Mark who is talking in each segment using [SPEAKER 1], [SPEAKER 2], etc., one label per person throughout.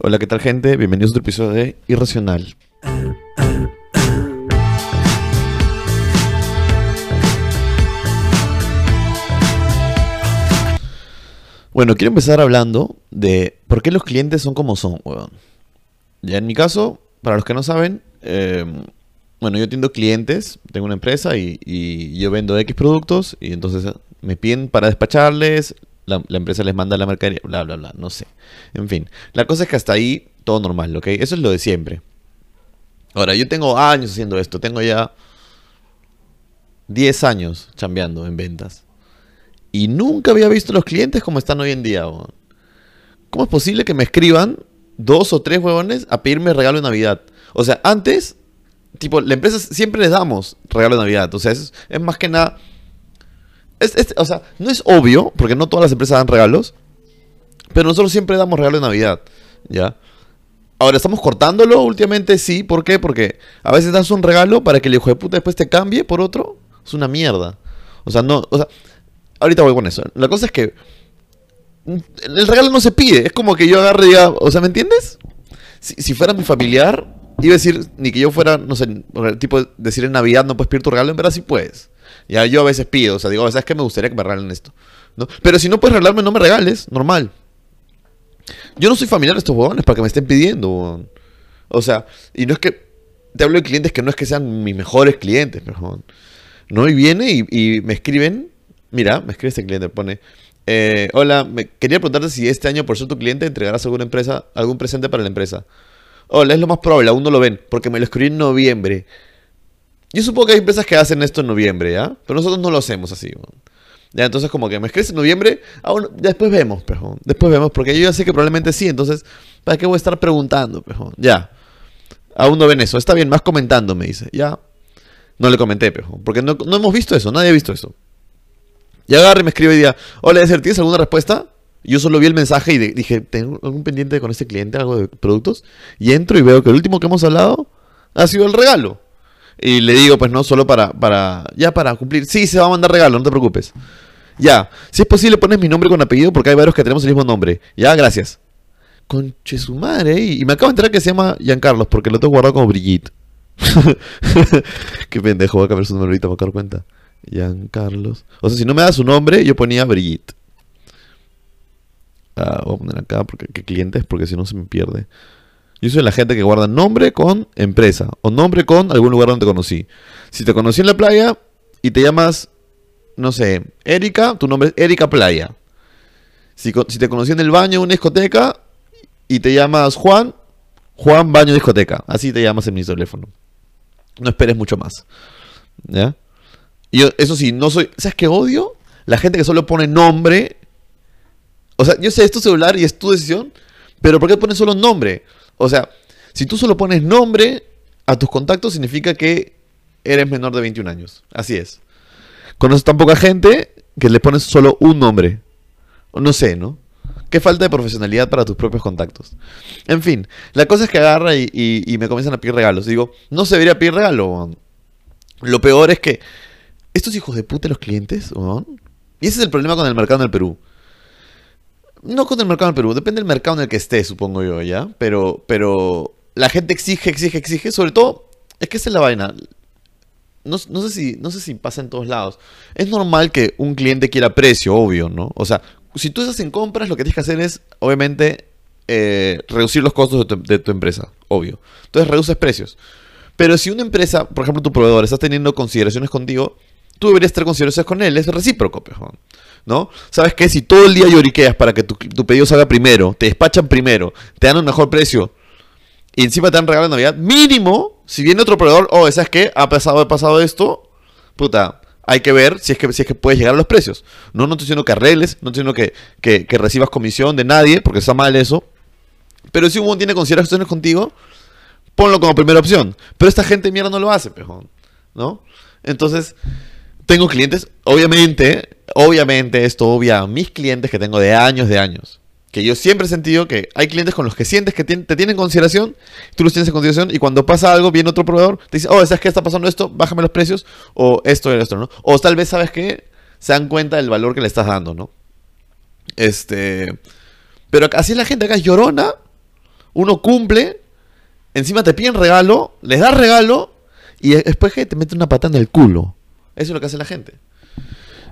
[SPEAKER 1] Hola, ¿qué tal gente? Bienvenidos a otro episodio de Irracional. Bueno, quiero empezar hablando de por qué los clientes son como son, weón. Ya en mi caso, para los que no saben, eh, bueno, yo atiendo clientes, tengo una empresa y, y yo vendo X productos y entonces me piden para despacharles, la, empresa les manda la mercadería, bla, bla, bla, no sé. En fin, la cosa es que hasta ahí todo normal, ¿ok? Eso es lo de siempre. Ahora, yo tengo años haciendo esto, tengo ya 10 años chambeando en ventas. Y nunca había visto los clientes como están hoy en día. ¿Cómo es posible que me escriban dos o tres huevones a pedirme regalo de Navidad? O sea, antes, tipo, la empresa siempre les damos regalo de Navidad. O sea, es, es más que nada. Es, o sea, no es obvio, porque no todas las empresas dan regalos. Pero nosotros siempre damos regalo de Navidad. ¿Ya? Ahora, ¿estamos cortándolo últimamente? Sí. ¿Por qué? Porque a veces das un regalo para que el hijo de puta después te cambie por otro. Es una mierda. O sea, no. O sea, ahorita voy con eso. La cosa es que. El regalo no se pide. Es como que yo agarre y diga. O sea, ¿me entiendes? Si, si fuera mi familiar, iba a decir, ni que yo fuera, no sé, tipo, decir en Navidad no puedes pedir tu regalo, en verdad sí puedes. Ya yo a veces pido, o sea, digo, ¿sabes qué? Me gustaría que me regalen esto. ¿no? Pero si no puedes regalarme, no me regales, normal. Yo no soy familiar de estos huevones para que me estén pidiendo, huevón. O sea, y no es que. Te hablo de clientes que no es que sean mis mejores clientes, pero, ¿no? Y viene y, me escriben. Mira, me escribe este cliente, pone. eh, hola, me quería preguntarte si este año, por ser tu cliente, entregarás alguna empresa, algún presente para la empresa. Hola, es lo más probable, aún no lo ven, porque me lo escribí en noviembre. Yo supongo que hay empresas que hacen esto en noviembre, ¿ya? Pero nosotros no lo hacemos así. Ya, entonces como que me escribes en noviembre, ah, después vemos, pejón. Después vemos, porque yo ya sé que probablemente sí, entonces, ¿para qué voy a estar preguntando, pejón? Ya. Aún no ven eso. Está bien, más comentando, me dice. Ya. No le comenté, pejón. Porque no, no hemos visto eso, nadie ha visto eso. Y agarra y me escribe y diga, hola, Ezer, ¿tienes alguna respuesta? Yo solo vi el mensaje y dije, ¿tengo algún pendiente con este cliente, algo de productos? Y entro y veo que el último que hemos hablado ha sido el regalo. Y le digo, pues no, solo para, para, ya para cumplir. Sí, se va a mandar regalo, no te preocupes. Ya, si es posible pones mi nombre con apellido porque hay varios que tenemos el mismo nombre. Ya, gracias. Conche su madre, y me acabo de enterar que se llama Giancarlos porque lo tengo guardado como Brigitte. Qué pendejo, voy a cambiar su nombre ahorita para dar cuenta. Giancarlos. O sea, si no me da su nombre, yo ponía Brigitte. Ah, voy a poner acá porque qué clientes, porque si no se me pierde. Yo soy la gente que guarda nombre con empresa o nombre con algún lugar donde te conocí. Si te conocí en la playa y te llamas, no sé, Erika, tu nombre es Erika Playa. Si, te conocí en el baño de una discoteca y te llamas Juan, Juan Baño Discoteca. Así te llamas en mi teléfono. No esperes mucho más. ¿Ya? Y yo, eso sí, no soy. ¿Sabes qué odio? La gente que solo pone nombre. O sea, yo sé, es tu celular y es tu decisión. Pero ¿por qué pones solo nombre? O sea, si tú solo pones nombre a tus contactos, significa que eres menor de 21 años. Así es. Conoces tan poca gente que le pones solo un nombre. No sé, ¿no? Qué falta de profesionalidad para tus propios contactos. En fin, la cosa es que agarra y, me comienzan a pedir regalos. Digo, no se debería pedir regalo. Lo peor es que estos hijos de puta los clientes, weón, y ese es el problema con el mercado en el Perú. No con el mercado en Perú, depende del mercado en el que esté, supongo yo, ¿ya? Pero, pero la gente exige, exige, exige. Sobre todo, es que esa es la vaina. No, no sé si, no sé si pasa en todos lados. Es normal que un cliente quiera precio, obvio, ¿no? O sea, si tú estás en compras, lo que tienes que hacer es, obviamente, eh, reducir los costos de tu, empresa, obvio. Entonces reduces precios. Pero si una empresa, por ejemplo, tu proveedor, está teniendo consideraciones contigo, tú deberías tener consideraciones con él. Es recíproco, pejón. ¿No? ¿Sabes qué? Si todo el día lloriqueas para que tu, pedido salga primero, te despachan primero, te dan un mejor precio y encima te dan regalo de Navidad, mínimo, si viene otro proveedor, oh, ¿sabes qué? Ha pasado, ha pasado esto, puta, hay que ver si es que, si es que puedes llegar a los precios. No, no estoy diciendo que arregles, no estoy diciendo que, que, que recibas comisión de nadie, porque está mal eso. Pero si uno tiene consideraciones contigo, ponlo como primera opción. Pero esta gente mierda no lo hace, pejón. ¿No? Entonces, tengo clientes, obviamente, obviamente esto obvia a mis clientes que tengo de años, de años. Que yo siempre he sentido que hay clientes con los que sientes que te tienen consideración, tú los tienes en consideración, y cuando pasa algo, viene otro proveedor, te dice, oh, ¿sabes qué está pasando esto? Bájame los precios, o esto y esto, ¿no? O tal vez, ¿sabes qué? Se dan cuenta del valor que le estás dando, ¿no? Este. Pero así la gente acá llorona. uno cumple, encima te piden regalo, les das regalo y después te mete una pata en el culo. Eso es lo que hace la gente.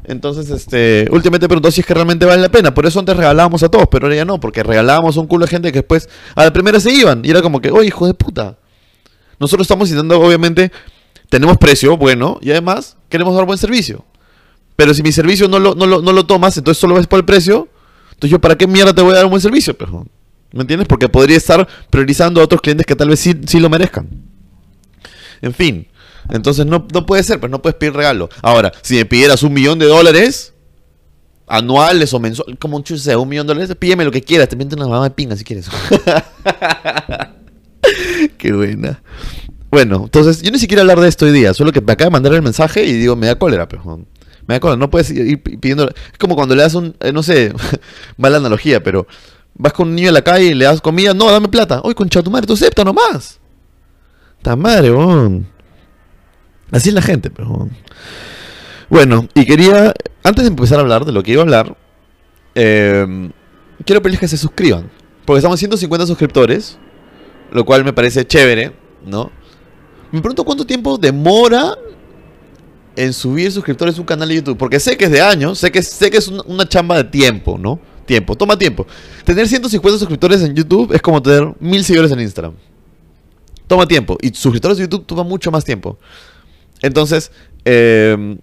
[SPEAKER 1] Entonces, este, últimamente preguntó si es que realmente vale la pena. Por eso antes regalábamos a todos, pero ahora ya no, porque regalábamos a un culo de gente que después a la primera se iban. Y era como que, oye, hijo de puta. Nosotros estamos intentando, obviamente, tenemos precio bueno y además queremos dar buen servicio. Pero si mi servicio no lo, no lo, no lo tomas, entonces solo ves por el precio, entonces yo, ¿para qué mierda te voy a dar un buen servicio? Pero, ¿Me entiendes? Porque podría estar priorizando a otros clientes que tal vez sí, sí lo merezcan. En fin. Entonces no, no puede ser, pues no puedes pedir regalo. Ahora, si me pidieras un millón de dólares, anuales o mensuales, como un chuse, un millón de dólares, pídeme lo que quieras, te miento una mamá de pinga si quieres. Qué buena. Bueno, entonces yo ni siquiera hablar de esto hoy día, solo que me acaba de mandar el mensaje y digo, me da cólera, pero me da cólera, no puedes ir pidiendo, es como cuando le das un, eh, no sé, mala analogía, pero vas con un niño a la calle y le das comida, no, dame plata, hoy concha tu madre, tú acepta nomás. Ta madre, bon. Así es la gente, pero bueno, y quería, antes de empezar a hablar de lo que iba a hablar, eh, quiero pedirles que se suscriban, porque estamos 150 suscriptores, lo cual me parece chévere, ¿no? Me pregunto cuánto tiempo demora en subir suscriptores a un canal de YouTube. Porque sé que es de años, sé que, sé que es una, chamba de tiempo, ¿no? Tiempo, toma tiempo. Tener 150 suscriptores en YouTube es como tener mil seguidores en Instagram. Toma tiempo. Y suscriptores de YouTube toma mucho más tiempo. Entonces, eh,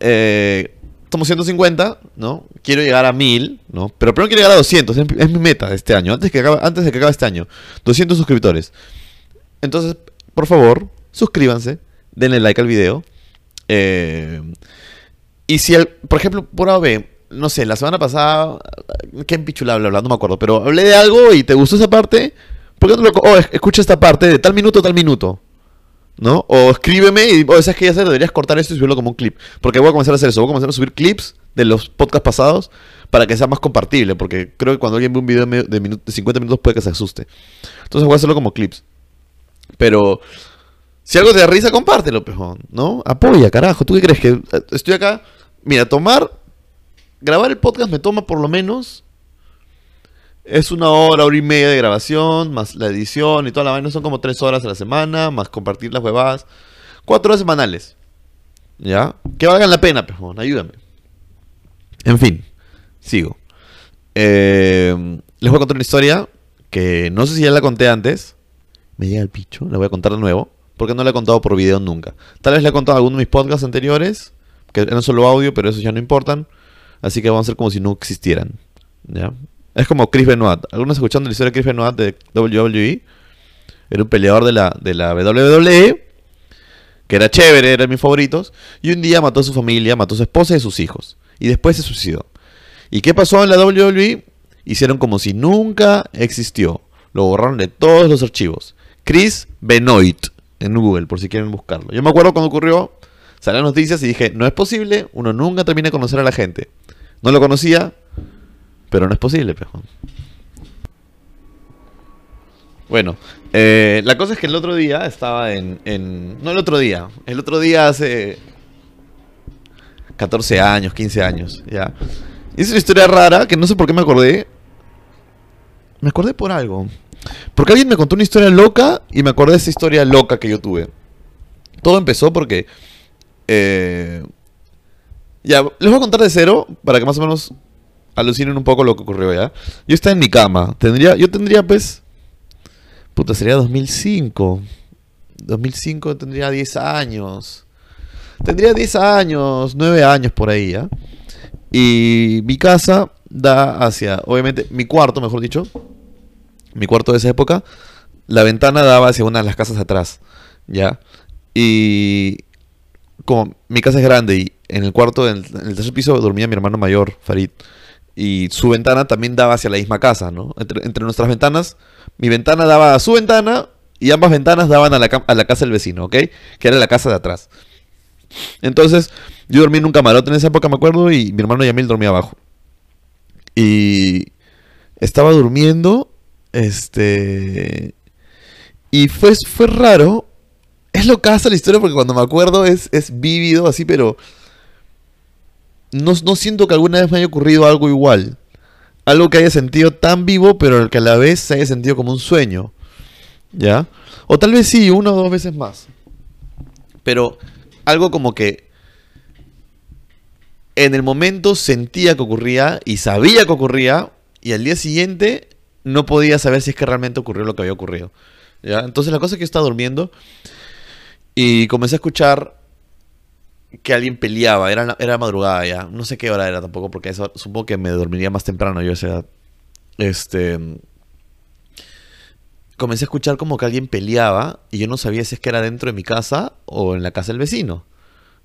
[SPEAKER 1] eh, tomo 150, ¿no? Quiero llegar a 1000, ¿no? Pero primero quiero llegar a 200, es, mi meta este año, antes, que antes de que acabe este año. 200 suscriptores. Entonces, por favor, suscríbanse, denle like al video. Eh, y si, por ejemplo, por AB, no sé, la semana pasada, ¿qué pichula habla? No me acuerdo, pero hablé de algo y te gustó esa parte, ¿por qué no lo... Oh, escucha esta parte de tal minuto tal minuto. ¿No? O escríbeme y, o oh, ¿sabes qué hacer? Deberías cortar esto y subirlo como un clip. Porque voy a comenzar a hacer eso. Voy a comenzar a subir clips de los podcasts pasados para que sea más compartible. Porque creo que cuando alguien ve un video de, de 50 minutos puede que se asuste. Entonces voy a hacerlo como clips. Pero si algo te da risa, compártelo, pejón, ¿no? Apoya, carajo. ¿Tú qué crees? Que eh, estoy acá. Mira, tomar. Grabar el podcast me toma por lo menos. Es una hora, hora y media de grabación, más la edición y toda la vaina. Son como tres horas a la semana, más compartir las huevadas. Cuatro horas semanales. ¿Ya? Que valgan la pena, pejón. Ayúdame. En fin, sigo. Eh, les voy a contar una historia que no sé si ya la conté antes me llega el picho, la voy a contar de nuevo, porque no la he contado por video nunca. Tal vez la he contado en alguno de mis podcasts anteriores, que eran solo audio, pero esos ya no importan, así que vamos a hacer como si no existieran. ¿ya? Es como Chris Benoit. ¿Algunos escuchando la historia de Chris Benoit de WWE? Era un peleador de la, de la WWE, que era chévere, era de mis favoritos, y un día mató a su familia, mató a su esposa y a sus hijos, y después se suicidó. ¿Y qué pasó en la WWE? Hicieron como si nunca existió. Lo borraron de todos los archivos. Chris Benoit en Google, por si quieren buscarlo. Yo me acuerdo cuando ocurrió, salieron noticias y dije, no es posible, uno nunca termina de conocer a la gente. No lo conocía, pero no es posible, pejón. Bueno, eh, la cosa es que el otro día estaba en, en... No el otro día, el otro día hace 14 años, 15 años, ya. es una historia rara que no sé por qué me acordé. Me acordé por algo. Porque alguien me contó una historia loca y me acordé de esa historia loca que yo tuve. Todo empezó porque... Eh, ya, les voy a contar de cero para que más o menos alucinen un poco lo que ocurrió ya. Yo estaba en mi cama. Tendría, yo tendría pues... Puta, sería 2005. 2005 tendría 10 años. Tendría 10 años, 9 años por ahí, ¿ya? Y mi casa da hacia, obviamente, mi cuarto, mejor dicho, mi cuarto de esa época, la ventana daba hacia una de las casas atrás, ¿ya? Y como mi casa es grande y en el cuarto, en el, tercer piso, dormía mi hermano mayor, Farid. Y su ventana también daba hacia la misma casa, ¿no? Entre, nuestras ventanas, mi ventana daba a su ventana y ambas ventanas daban a la, a la casa del vecino, ¿ok? Que era la casa de atrás. Entonces, yo dormí en un camarote en esa época, me acuerdo, y mi hermano Yamil dormía abajo. Y estaba durmiendo este. Y fue, fue raro. Es lo que hace la historia porque cuando me acuerdo es, es vívido así, pero. No, no siento que alguna vez me haya ocurrido algo igual. algo que haya sentido tan vivo, pero que a la vez se haya sentido como un sueño. ¿Ya? O tal vez sí, una o dos veces más. Pero algo como que en el momento sentía que ocurría y sabía que ocurría y al día siguiente no podía saber si es que realmente ocurrió lo que había ocurrido. ¿ya? Entonces la cosa es que yo estaba durmiendo y comencé a escuchar que alguien peleaba, era, era madrugada ya, no sé qué hora era tampoco, porque eso, supongo que me dormiría más temprano yo a esa edad. Este... Comencé a escuchar como que alguien peleaba y yo no sabía si es que era dentro de mi casa o en la casa del vecino,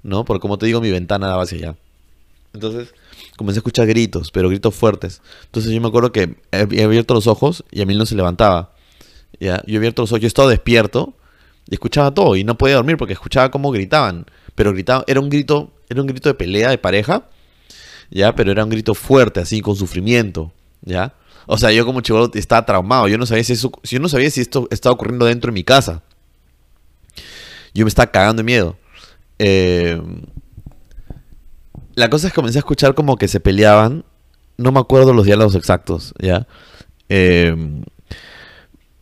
[SPEAKER 1] ¿no? Porque como te digo, mi ventana daba hacia allá. Entonces comencé a escuchar gritos, pero gritos fuertes. Entonces yo me acuerdo que he abierto los ojos y a mí no se levantaba. ¿ya? Yo he abierto los ojos, yo estaba despierto y escuchaba todo y no podía dormir porque escuchaba cómo gritaban. Pero gritaba, era un grito, era un grito de pelea, de pareja, ¿ya? Pero era un grito fuerte, así, con sufrimiento, ¿ya? O sea, yo como chico estaba traumado. Yo no sabía si eso, no sabía si esto estaba ocurriendo dentro de mi casa. Yo me estaba cagando de miedo. Eh, la cosa es que comencé a escuchar como que se peleaban. No me acuerdo los diálogos exactos, ¿ya? Eh,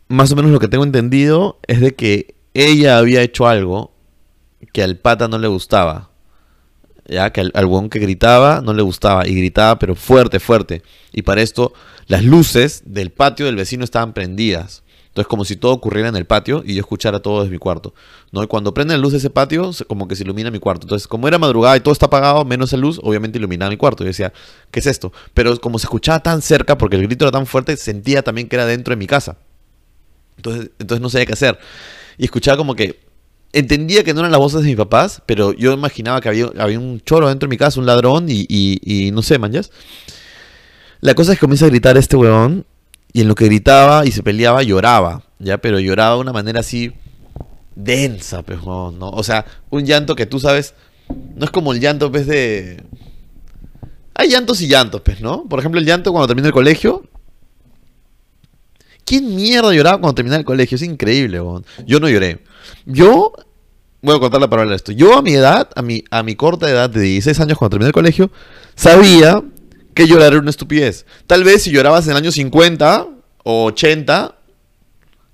[SPEAKER 1] más o menos lo que tengo entendido es de que ella había hecho algo que al pata no le gustaba. Ya, que al, al que gritaba no le gustaba. Y gritaba, pero fuerte, fuerte. Y para esto, las luces del patio del vecino estaban prendidas. Entonces, como si todo ocurriera en el patio y yo escuchara todo desde mi cuarto. ¿no? Y cuando prende la luz de ese patio, como que se ilumina mi cuarto. Entonces, como era madrugada y todo está apagado, menos la luz, obviamente iluminaba mi cuarto. Yo decía, ¿qué es esto? Pero como se escuchaba tan cerca, porque el grito era tan fuerte, sentía también que era dentro de mi casa. Entonces, entonces no sabía qué hacer. Y escuchaba como que entendía que no eran las voces de mis papás, pero yo imaginaba que había, un choro dentro de mi casa, un ladrón y, no sé, manjas. La cosa es que comienza a gritar este weón y en lo que gritaba y se peleaba lloraba, ¿ya? Pero lloraba de una manera así densa, pues, ¿no? O sea, un llanto que tú sabes, no es como el llanto, pues, de... Hay llantos y llantos, pues, ¿no? Por ejemplo, el llanto cuando termina el colegio. ¿Quién mierda lloraba cuando termina el colegio? Es increíble, weón. Yo no lloré. Yo, voy a contar la palabra de esto. Yo a mi edad, a mi, a mi corta edad de 16 años cuando terminé el colegio, sabía que llorar era una estupidez. Tal vez si llorabas en el año 50 o 80,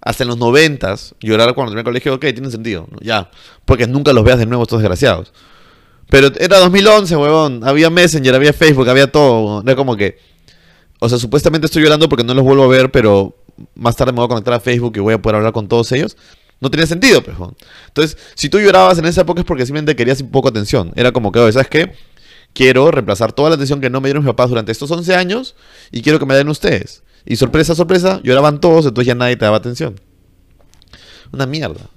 [SPEAKER 1] hasta en los 90, llorar cuando terminé el colegio, ok, tiene sentido. Ya, porque nunca los veas de nuevo estos desgraciados. Pero era 2011, huevón. Había Messenger, había Facebook, había todo. Era como que... O sea, supuestamente estoy llorando porque no los vuelvo a ver, pero más tarde me voy a conectar a Facebook y voy a poder hablar con todos ellos. No tenía sentido, pejón. Entonces, si tú llorabas en esa época es porque simplemente querías poco atención. Era como que, ¿sabes qué? Quiero reemplazar toda la atención que no me dieron mis papás durante estos 11 años y quiero que me den ustedes. Y sorpresa, sorpresa, lloraban todos, entonces ya nadie te daba atención. Una mierda.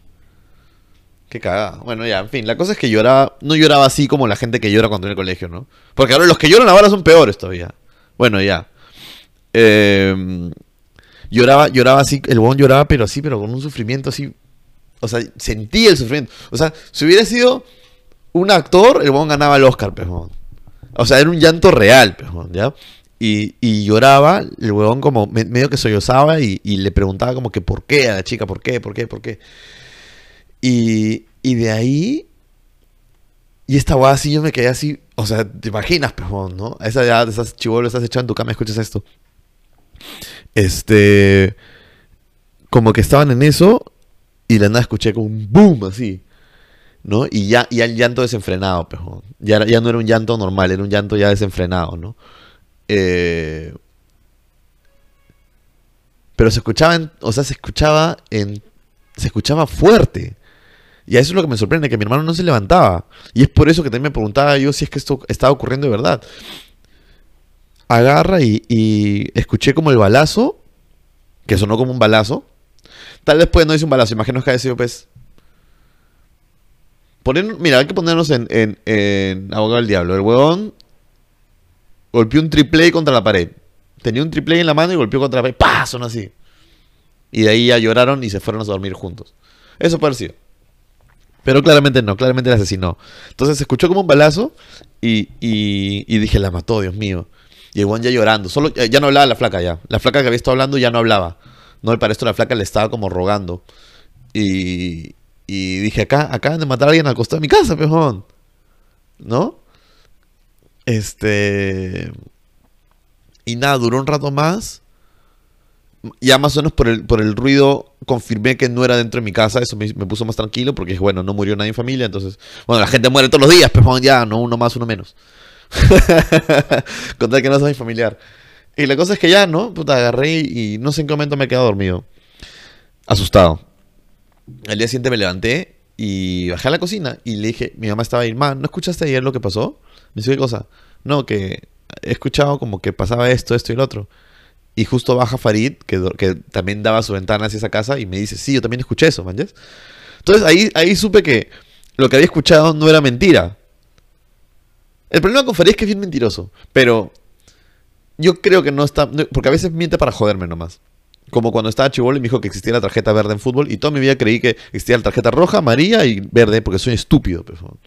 [SPEAKER 1] Qué cagada. Bueno, ya, en fin, la cosa es que lloraba, no lloraba así como la gente que llora cuando en el colegio, ¿no? Porque ahora los que lloran ahora son peores todavía. Bueno, ya. Eh, lloraba, lloraba así, el bon lloraba, pero así, pero con un sufrimiento así o sea, sentía el sufrimiento. O sea, si hubiera sido un actor, el huevón ganaba el Oscar, pejón. O sea, era un llanto real, pejón, ¿ya? Y, y, lloraba, el huevón como medio que sollozaba y, le preguntaba como que por qué a la chica, por qué, por qué, por qué. Y, y de ahí, y esta hueá así, yo me quedé así, o sea, te imaginas, pejón, ¿no? A esa edad, esas chivolos, estás echado en tu cama, escuchas esto. Este, como que estaban en eso y la nada escuché como un boom así. ¿No? Y ya, ya el llanto desenfrenado, pues, ya, ya no era un llanto normal, era un llanto ya desenfrenado, ¿no? Eh, pero se escuchaba, en, o sea, se escuchaba en, se escuchaba fuerte. Y a eso es lo que me sorprende, que mi hermano no se levantaba. Y es por eso que también me preguntaba yo si es que esto estaba ocurriendo de verdad. Agarra y, y escuché como el balazo, que sonó como un balazo, Tal vez no hice un balazo, imagino que haya sido pues... Poner, mira, hay que ponernos en, en, abogado del diablo. El huevón golpeó un triple contra la pared. Tenía un triple en la mano y golpeó contra la pared. ¡Pah! Son así. Y de ahí ya lloraron y se fueron a dormir juntos. Eso sido. Pero claramente no, claramente la asesinó. Entonces se escuchó como un balazo y, y, dije, la mató, Dios mío. El ya llorando. Solo, ya no hablaba la flaca ya. La flaca que había estado hablando ya no hablaba. No, y para esto la flaca le estaba como rogando. Y, y dije, acá acaban de matar a alguien al costado de mi casa, pejón. ¿No? Este... Y nada, duró un rato más. Ya más o menos por el, por el ruido confirmé que no era dentro de mi casa. Eso me, puso más tranquilo porque, bueno, no murió nadie en familia. Entonces, bueno, la gente muere todos los días, pero ya, no uno más, uno menos. Contar que no soy familiar. Y la cosa es que ya, ¿no? Puta, agarré y, no sé en qué momento me quedado dormido. Asustado. Al día siguiente me levanté y bajé a la cocina y le dije, mi mamá estaba ahí, ma, ¿no escuchaste ayer lo que pasó? Me dice, ¿qué cosa? No, que he escuchado como que pasaba esto, esto y lo otro. Y justo baja Farid, que, que también daba su ventana hacia esa casa, y me dice, sí, yo también escuché eso, ¿manches? Entonces ahí, ahí supe que lo que había escuchado no era mentira. El problema con Farid es que es bien mentiroso, pero yo creo que no está, porque a veces miente para joderme nomás. Como cuando estaba chivolo y me dijo que existía la tarjeta verde en fútbol y toda mi vida creí que existía la tarjeta roja, amarilla y verde porque soy estúpido. pues, ¿no?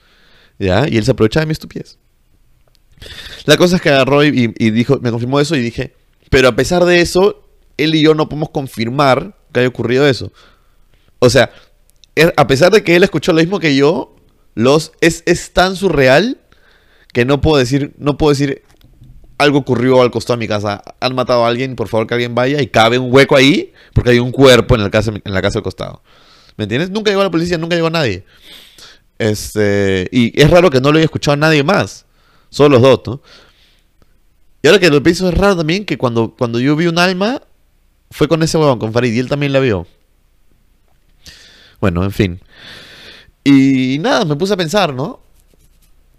[SPEAKER 1] ¿Ya? Y él se aprovechaba de mi estupidez. La cosa es que agarró y, dijo, me confirmó eso y dije, pero a pesar de eso, él y yo no podemos confirmar que haya ocurrido eso. O sea, a pesar de que él escuchó lo mismo que yo, los, es, es tan surreal que no puedo decir, no puedo decir algo ocurrió al costado de mi casa. Han matado a alguien, por favor que alguien vaya y cabe un hueco ahí porque hay un cuerpo en casa, en la casa del costado. ¿Me entiendes? Nunca llegó la policía, nunca llegó nadie. Este, y es raro que no lo haya escuchado a nadie más. Solo los dos, ¿no? Y ahora que lo pienso es raro también que cuando, cuando yo vi un alma fue con ese huevón, con Farid, y él también la vio. Bueno, en fin. Y nada, me puse a pensar, ¿no?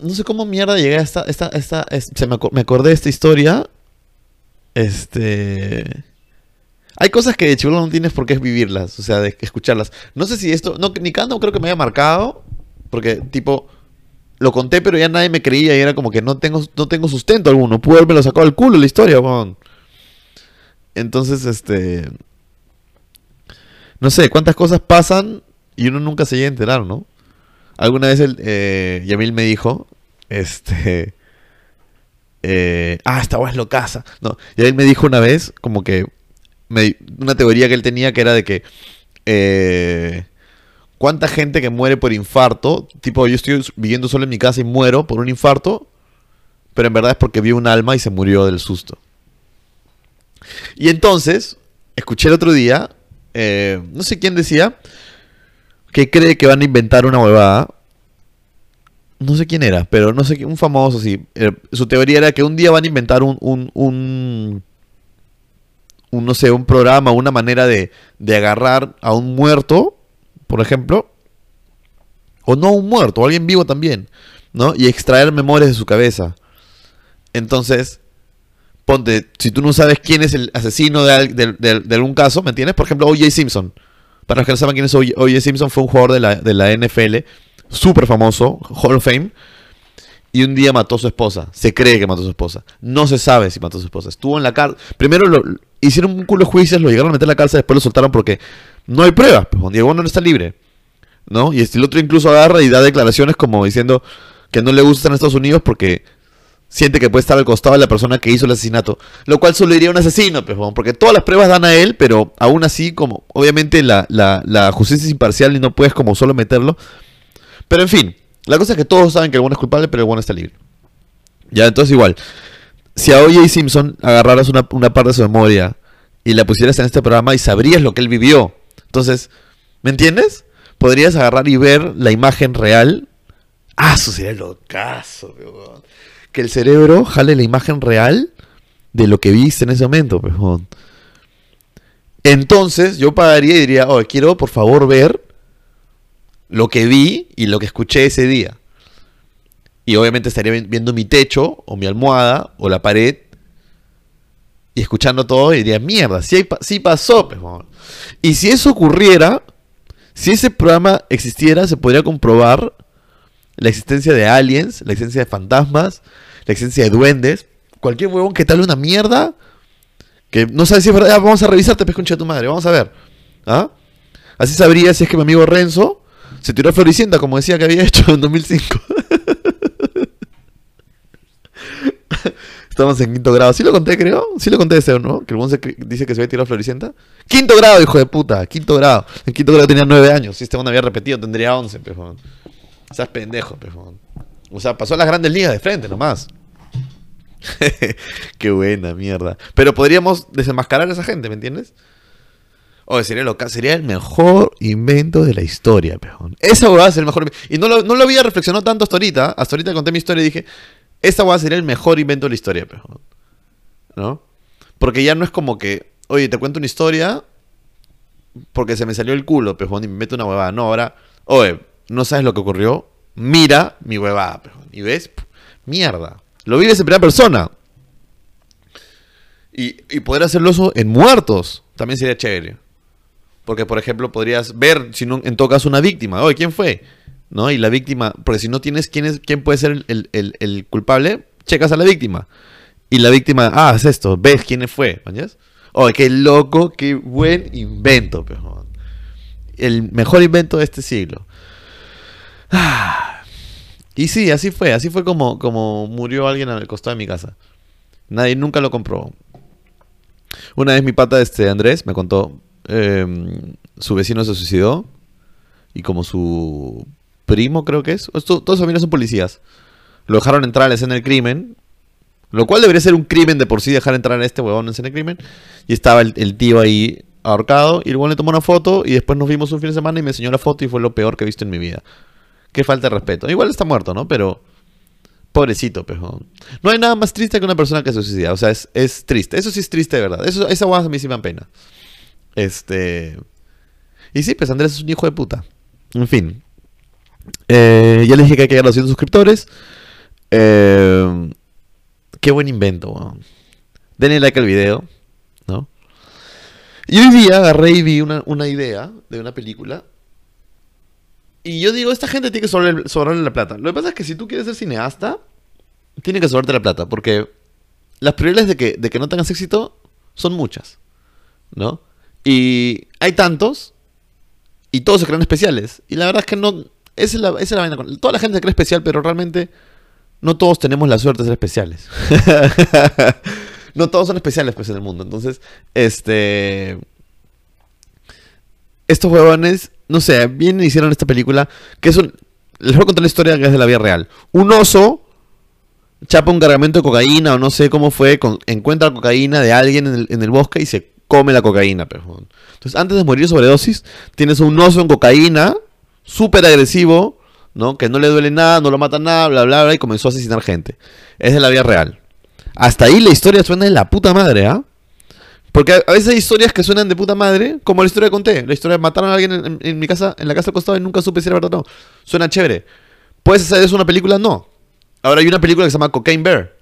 [SPEAKER 1] No sé cómo mierda llegué a esta. esta, esta es- se me, me acordé de esta historia. Este. Hay cosas que de chivolo no tienes por qué vivirlas, o sea, de escucharlas. No sé si esto. No, ni uno creo que me haya marcado. Porque, tipo. Lo conté, pero ya nadie me creía y era como que no tengo, no tengo sustento alguno. Pude haberme lo sacado del culo la historia, weón. Entonces, este. No sé, cuántas cosas pasan y uno nunca se llega a enterar, ¿no? Alguna vez el, eh, Yamil me dijo, este... eh, ah, esta weá es locaza. No, Yamil me dijo una vez, como que... una teoría que él tenía que era de que... eh, ¿Cuánta gente que muere por infarto? Tipo, yo estoy viviendo solo en mi casa y muero por un infarto, pero en verdad es porque vi un alma y se murió del susto. Y entonces, escuché el otro día, no sé quién decía, que cree que van a inventar una huevada. No sé quién era, pero no sé, un famoso, sí. Eh, su teoría era que un día van a inventar un, un, un, no sé, un programa, una manera de, de agarrar a un muerto, por ejemplo, o no un muerto, o alguien vivo también, ¿no? Y extraer memorias de su cabeza. Entonces, ponte, si tú no sabes quién es el asesino de, de- de- de algún caso, ¿me entiendes? Por ejemplo, O.J. Simpson. Para los que no saben quién es O.J. Simpson, fue un jugador de la, de la NFL, súper famoso, Hall of Fame, y un día mató a su esposa. Se cree que mató a su esposa. No se sabe si mató a su esposa. Estuvo en la cárcel. Primero lo, hicieron un culo de juicios, lo llegaron a meter a la cárcel, después lo soltaron porque no hay pruebas. Pues Juan Diego no está libre. ¿No? Y el otro incluso agarra y da declaraciones como diciendo que no le gusta estar en Estados Unidos porque siente que puede estar al costado de la persona que hizo el asesinato. Lo cual solo diría un asesino, pues, porque todas las pruebas dan a él, pero aún así, como obviamente la, la, la justicia es imparcial y no puedes como solo meterlo. Pero en fin, la cosa es que todos saben que el bueno es culpable, pero el bueno está libre. Ya, entonces igual, si a O.J. Simpson agarraras una, una parte de su memoria y la pusieras en este programa y sabrías lo que él vivió, entonces, ¿me entiendes? Podrías agarrar y ver la imagen real. Ah, eso sería lo caso, weón. Que el cerebro jale la imagen real de lo que viste en ese momento, pues. Entonces, yo pagaría y diría, oh, quiero por favor ver lo que vi y lo que escuché ese día. Y obviamente estaría vi- viendo mi techo, o mi almohada, o la pared, y escuchando todo, y diría, mierda, sí, sí pasó. pues, weón". Y si eso ocurriera, si ese programa existiera, se podría comprobar la existencia de aliens, la existencia de fantasmas, la existencia de duendes, cualquier huevón que tal una mierda, que no sabes si es verdad, "Ah, vamos a revisarte, pues concha de tu madre, vamos a ver. ¿Ah? Así sabría si es que mi amigo Renzo se tiró a Floricienta, como decía que había hecho en 2005. Estamos en quinto grado. ¿Sí lo conté, creo? Sí lo conté ese, ¿no? Que el se dice que se había tirado a Floricienta. Quinto grado, hijo de puta. Quinto grado. En quinto grado tenía nueve años. Si este hombre había repetido, tendría once, pejón. O sea, es pendejo, pejón. O sea, pasó las grandes ligas de frente nomás. Qué buena mierda. Pero podríamos desenmascarar a esa gente, ¿me entiendes? Oye, sería, loca, sería el mejor invento de la historia, pejón. Esa va a ser el mejor Y no lo, no lo había reflexionado tanto hasta ahorita. Hasta ahorita conté mi historia y dije, esa va a ser el mejor invento de la historia, pejón. ¿No? Porque ya no es como que, oye, te cuento una historia porque se me salió el culo, pejón, y me meto una huevada. No, ahora, oye, no sabes lo que ocurrió. Mira mi huevada, pejón. Y ves, mierda. Lo vives en primera persona. Y, y poder hacerlo eso en muertos también sería chévere. Porque, por ejemplo, podrías ver, si no, en todo caso, una víctima. Oye, ¿quién fue? ¿No? Y la víctima, porque si no tienes quién, es, quién puede ser el, el, culpable, checas a la víctima. Y la víctima, ah, es esto, ves quién fue. Oye, qué loco, qué buen invento, pejo. El mejor invento de este siglo. Y sí, así fue, así fue como, como murió alguien al costado de mi casa. Nadie nunca lo compró. Una vez mi pata, este Andrés, me contó, Em, su vecino se suicidó y como su primo creo que es, todos sus familias son policías, lo dejaron entrar a la escena del crimen, lo cual debería ser un crimen de por sí dejar entrar a este huevón en la escena del crimen, y estaba el, tío ahí ahorcado y luego le tomó una foto y después nos vimos un fin de semana y me enseñó la foto y fue lo peor que he visto en mi vida. Qué falta de respeto. Igual está muerto, ¿no? Pero... Pobrecito, pejón. No hay nada más triste que una persona que se suicida. O sea, es, es triste. Eso sí es triste de verdad. Eso, esa guada a mí sí me pena. Este. Y sí, pues Andrés es un hijo de puta. En fin. Eh, ya les dije que hay que llegar a los 100 suscriptores. Eh, qué buen invento, Denle like al video, ¿no? Y hoy día agarré y vi una, idea de una película. Y yo digo, esta gente tiene que sobrarle, la plata. Lo que pasa es que si tú quieres ser cineasta, tiene que sobrarte la plata. Porque las prioridades de que, de que no tengas éxito son muchas, ¿no? Y hay tantos y todos se creen especiales. Y la verdad es que no. Esa es la, esa es la vaina. Toda la gente se cree especial, pero realmente no todos tenemos la suerte de ser especiales. no todos son especiales pues, en el mundo. Entonces, este. Estos huevones, no sé, bien hicieron esta película. Que es un. Les voy a contar la historia que es de la vida real. Un oso chapa un cargamento de cocaína o no sé cómo fue. encuentra cocaína de alguien en el, en el bosque y se come la cocaína, pero. Entonces, antes de morir de sobredosis, tienes un oso en cocaína, súper agresivo, ¿no? Que no le duele nada, no lo mata nada, bla, bla, bla, y comenzó a asesinar gente. Es de la vida real. Hasta ahí la historia suena de la puta madre, ¿ah? Porque a veces hay historias que suenan de puta madre, como la historia que conté. La historia de mataron a alguien en, mi casa, en la casa al costado y nunca supe si era verdad o no. Suena chévere. ¿Puedes hacer eso una película? No. Ahora hay una película que se llama Cocaine Bear.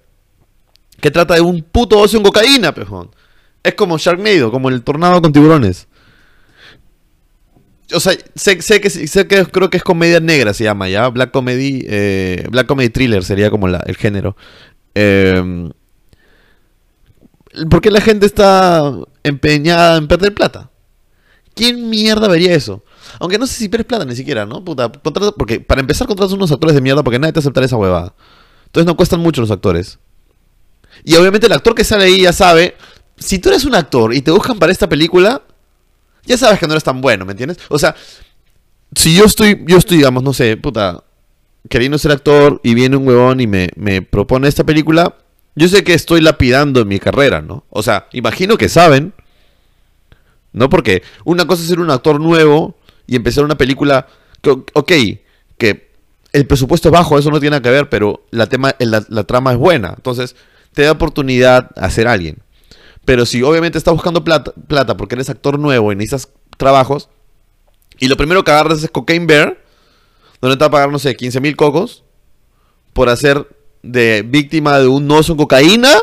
[SPEAKER 1] Que trata de un puto oso en cocaína, pejón. Es como Sharknado, como el tornado con tiburones. O sea, sé, sé, que, sé que creo que es comedia negra, se llama ya. Black Comedy, eh, Black Comedy Thriller sería como el género. Eh, ¿Por qué la gente está empeñada en perder plata? ¿Quién mierda vería eso? Aunque no sé si pierdes plata ni siquiera, ¿no? Puta, porque para empezar contratas unos actores de mierda porque nadie te aceptará esa huevada. Entonces no cuestan mucho los actores. Y obviamente el actor que sale ahí ya sabe, si tú eres un actor y te buscan para esta película, ya sabes que no eres tan bueno, ¿me entiendes? O sea, si yo estoy, yo estoy, digamos, no sé, puta, queriendo ser actor y viene un huevón y me, me propone esta película, yo sé que estoy lapidando mi carrera, ¿no? O sea, imagino que saben, ¿no? Porque una cosa es ser un actor nuevo y empezar una película, que, ok, que el presupuesto es bajo, eso no tiene que ver, pero la, tema, la, la trama es buena, entonces te da oportunidad a ser alguien. Pero si obviamente estás buscando plata, plata porque eres actor nuevo y necesitas trabajos, y lo primero que agarras es Cocaine Bear, donde te va a pagar, no sé, 15 mil cocos por hacer de víctima de un oso en cocaína,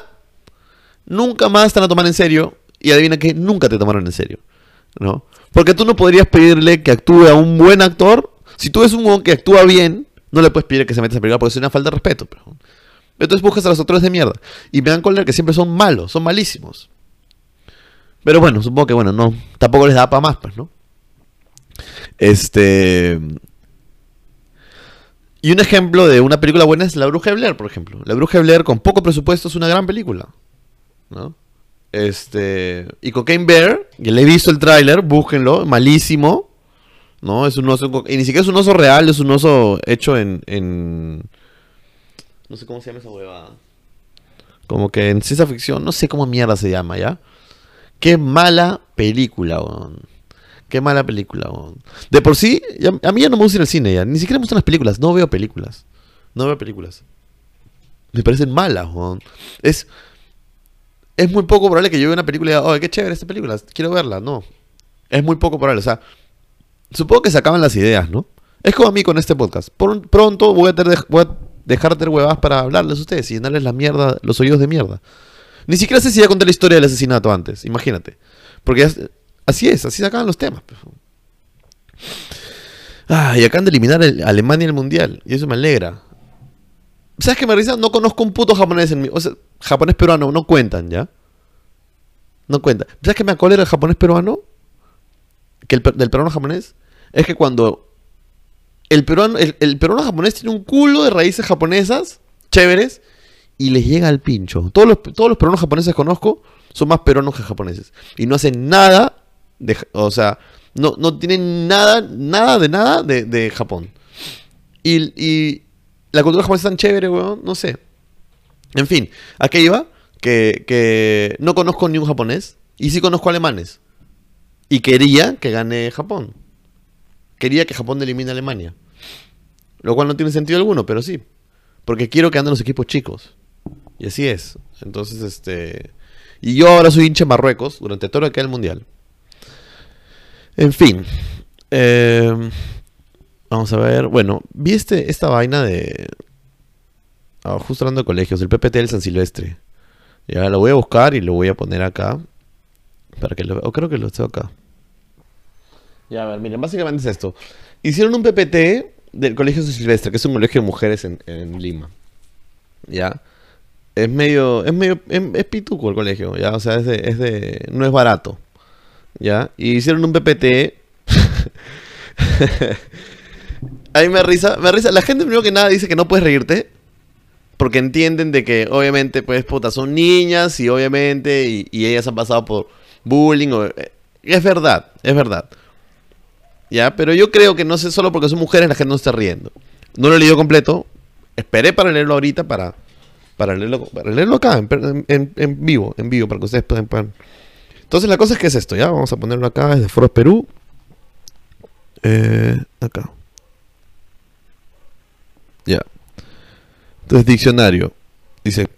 [SPEAKER 1] nunca más te van a tomar en serio. Y adivina que nunca te tomaron en serio. ¿No? Porque tú no podrías pedirle que actúe a un buen actor. Si tú ves un que actúa bien, no le puedes pedir que se meta en película porque es una falta de respeto. Entonces buscas a los actores de mierda. Y me dan cólera que siempre son malos, son malísimos. Pero bueno, supongo que bueno, no, tampoco les da para más, pues, ¿no? Este. Y un ejemplo de una película buena es La Bruja de Blair, por ejemplo. La Bruja de Blair con poco presupuesto es una gran película. ¿No? Este. Y Cocaine Bear, que le he visto el tráiler, búsquenlo, malísimo. ¿No? Es un oso. Y ni siquiera es un oso real, es un oso hecho en. en no sé cómo se llama esa huevada. Como que en ciencia ficción, no sé cómo mierda se llama, ¿ya? Qué mala película, weón. Qué mala película, weón. De por sí, a mí ya no me gusta ir al cine ya. Ni siquiera me gustan las películas. No veo películas. No veo películas. Me parecen malas, weón. Es, es muy poco probable que yo vea una película y diga, oh, qué chévere esta película, quiero verla. No. Es muy poco probable. O sea, supongo que se acaban las ideas, ¿no? Es como a mí con este podcast. Pronto voy a, voy a dejar de tener huevadas para hablarles a ustedes y llenarles la mierda, los oídos de mierda. Ni siquiera sé si ya conté la historia del asesinato antes, imagínate. Porque así es, así se acaban los temas. Pues. Ah, y acaban de eliminar a Alemania el mundial. Y eso me alegra. ¿Sabes qué me risa? No conozco un puto japonés en mi. O sea, japonés peruano, no cuentan, ¿ya? No cuentan. ¿Sabes qué me acolera el japonés peruano? Que el, del peruano japonés. Es que cuando. El peruano, el, el peruano japonés tiene un culo de raíces japonesas, chéveres, y les llega al pincho. Todos los, todos los peruanos japoneses que conozco son más peruanos que japoneses. Y no hacen nada, o sea, no, no tienen nada, nada de nada de, de Japón. Y, y, la cultura japonesa es tan chévere, weón, no sé. En fin, ¿a qué iba? Que, que no conozco ni un japonés y sí conozco alemanes. Y quería que gane Japón. Quería que Japón elimine a Alemania. Lo cual no tiene sentido alguno, pero sí. Porque quiero que anden los equipos chicos. Y así es. Entonces, este. Y yo ahora soy hincha de Marruecos durante todo lo que queda el mundial. En fin. Em, vamos a ver. Bueno, vi este, esta vaina de. Ah, justo hablando de colegios, el PPT del San Silvestre. Ya lo voy a buscar y lo voy a poner acá. Para que lo O creo que lo tengo acá. Ya, a ver, miren, básicamente es esto. Hicieron un PPT del Colegio San Silvestre, que es un colegio de mujeres en, en Lima. ¿Ya? es medio, es medio, es, pituco el colegio, ya, o sea, es de, es de, no es barato, ya, y hicieron un PPT. Ahí me risa, me risa. La gente primero que nada dice que no puedes reírte, porque entienden de que obviamente, pues, puta, son niñas y obviamente, y, ellas han pasado por bullying, eh, es verdad, es verdad. Ya, pero yo creo que no sé, solo porque son mujeres la gente no está riendo. No lo he leído completo, esperé para leerlo ahorita para para leerlo, para leerlo acá, en, vivo, en vivo, para que ustedes puedan, Entonces la cosa es que es esto, ¿ya? Vamos a ponerlo acá, es de Foros Perú. Eh, acá. Ya. Entonces, diccionario. Dice,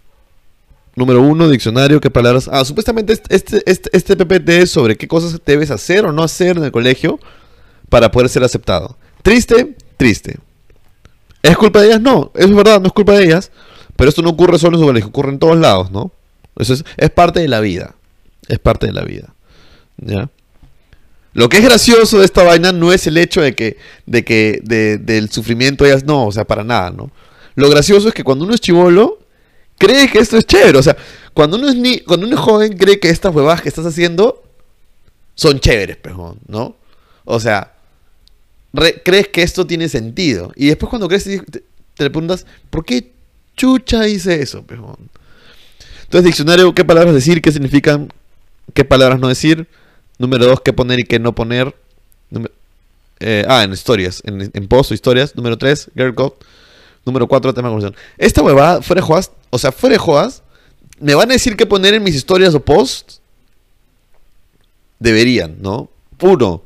[SPEAKER 1] número uno, diccionario, ¿qué palabras? Ah, supuestamente este, este, este, este PPT es sobre qué cosas debes hacer o no hacer en el colegio para poder ser aceptado. Triste, triste. ¿Es culpa de ellas? No, es verdad, no es culpa de ellas. Pero esto no ocurre solo en su colegio, ocurre en todos lados, ¿no? Eso es, es parte de la vida. Es parte de la vida. ¿Ya? Lo que es gracioso de esta vaina no es el hecho de que, de que del sufrimiento ellas no, o sea, para nada, ¿no? Lo gracioso es que cuando uno es chivolo, cree que esto es chévere. O sea, cuando uno es, ni, cuando uno es joven, cree que estas huevadas que estás haciendo son chéveres, pejón, ¿no? O sea, crees que esto tiene sentido. Y después cuando crees, te, te preguntas, ¿por qué chucha hice eso, pejón. Entonces, diccionario, ¿qué palabras decir? ¿Qué significan? ¿Qué palabras no decir? Número dos, ¿qué poner y qué no poner? Eh, ah, en historias, en, en post o historias. Número tres, girl code. Número cuatro, tema de conversación. Esta huevada, fuera de jodas, o sea, fuera de ¿me van a decir qué poner en mis historias o posts? Deberían, ¿no? Uno,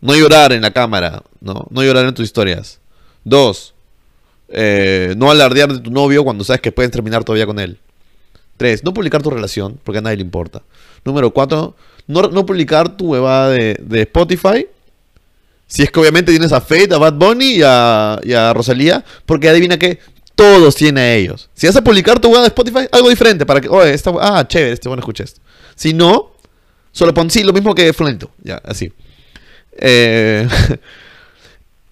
[SPEAKER 1] no llorar en la cámara, ¿no? No llorar en tus historias. Dos, eh, no alardear de tu novio cuando sabes que puedes terminar todavía con él. 3. No publicar tu relación porque a nadie le importa. Número 4. No, publicar tu huevada de, Spotify. Si es que obviamente tienes a Fate, a Bad Bunny y a, Rosalía. Porque adivina que todos tienen a ellos. Si vas a publicar tu huevada de Spotify, algo diferente. Para que, esta, ah, chévere, este bueno escucha esto. Si no, solo pon sí, lo mismo que Fulanito. Ya, así. Eh.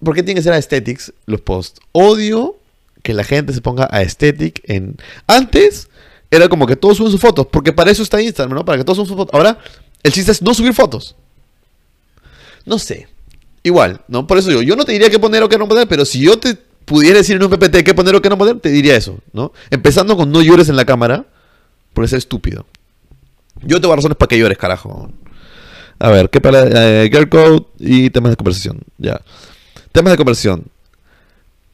[SPEAKER 1] ¿Por qué tiene que ser aesthetics los posts? Odio que la gente se ponga aesthetic en... Antes era como que todos suben sus fotos, porque para eso está Instagram, ¿no? Para que todos suban sus fotos. Ahora el chiste es no subir fotos. No sé. Igual, ¿no? Por eso digo, yo no te diría qué poner o qué no poner, pero si yo te pudiera decir en un PPT qué poner o qué no poner, te diría eso, ¿no? Empezando con no llores en la cámara, porque es estúpido. Yo tengo razones para que llores, carajo. A ver, ¿qué para eh, y temas de conversación? Ya. Temas de conversión.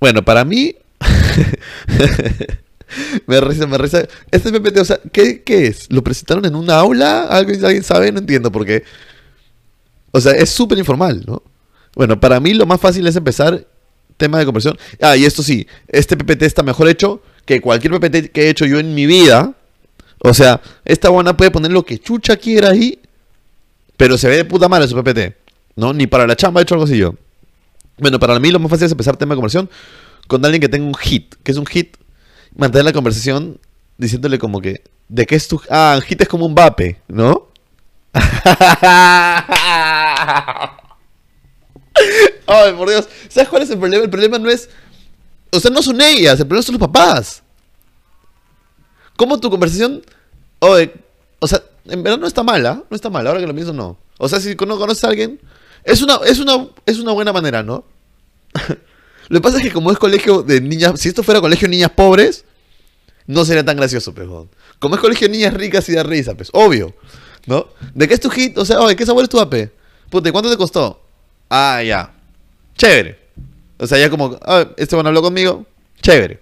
[SPEAKER 1] Bueno, para mí. me risa, me risa. Este PPT, o sea, ¿qué, ¿qué, es? ¿Lo presentaron en una aula? ¿Alguien sabe? No entiendo, porque... O sea, es súper informal, ¿no? Bueno, para mí lo más fácil es empezar tema de conversión. Ah, y esto sí, este PPT está mejor hecho que cualquier PPT que he hecho yo en mi vida. O sea, esta buena puede poner lo que chucha quiera ahí, pero se ve de puta madre su PPT. ¿No? Ni para la chamba he hecho algo así yo. Bueno, para mí lo más fácil es empezar tema de conversión con alguien que tenga un hit. que es un hit? Mantener la conversación diciéndole como que, ¿de qué es tu... Ah, un hit es como un vape, ¿no? Ay, por Dios. ¿Sabes cuál es el problema? El problema no es... O sea, no son ellas, el problema son los papás. ¿Cómo tu conversación... Oye, o sea, en verdad no está mala, no está mala, ahora que lo pienso no. O sea, si no conoces a alguien, es una, es una, es una buena manera, ¿no? Lo que pasa es que como es colegio de niñas, si esto fuera colegio de niñas pobres, no sería tan gracioso, pejón. Como es colegio de niñas ricas y da risa, pues, obvio, ¿no? ¿De qué es tu hit? O sea, oye, ¿qué sabor es tu AP? Puta, ¿cuánto te costó? Ah, ya. Chévere. O sea, ya como, ah, este bueno habló conmigo, chévere.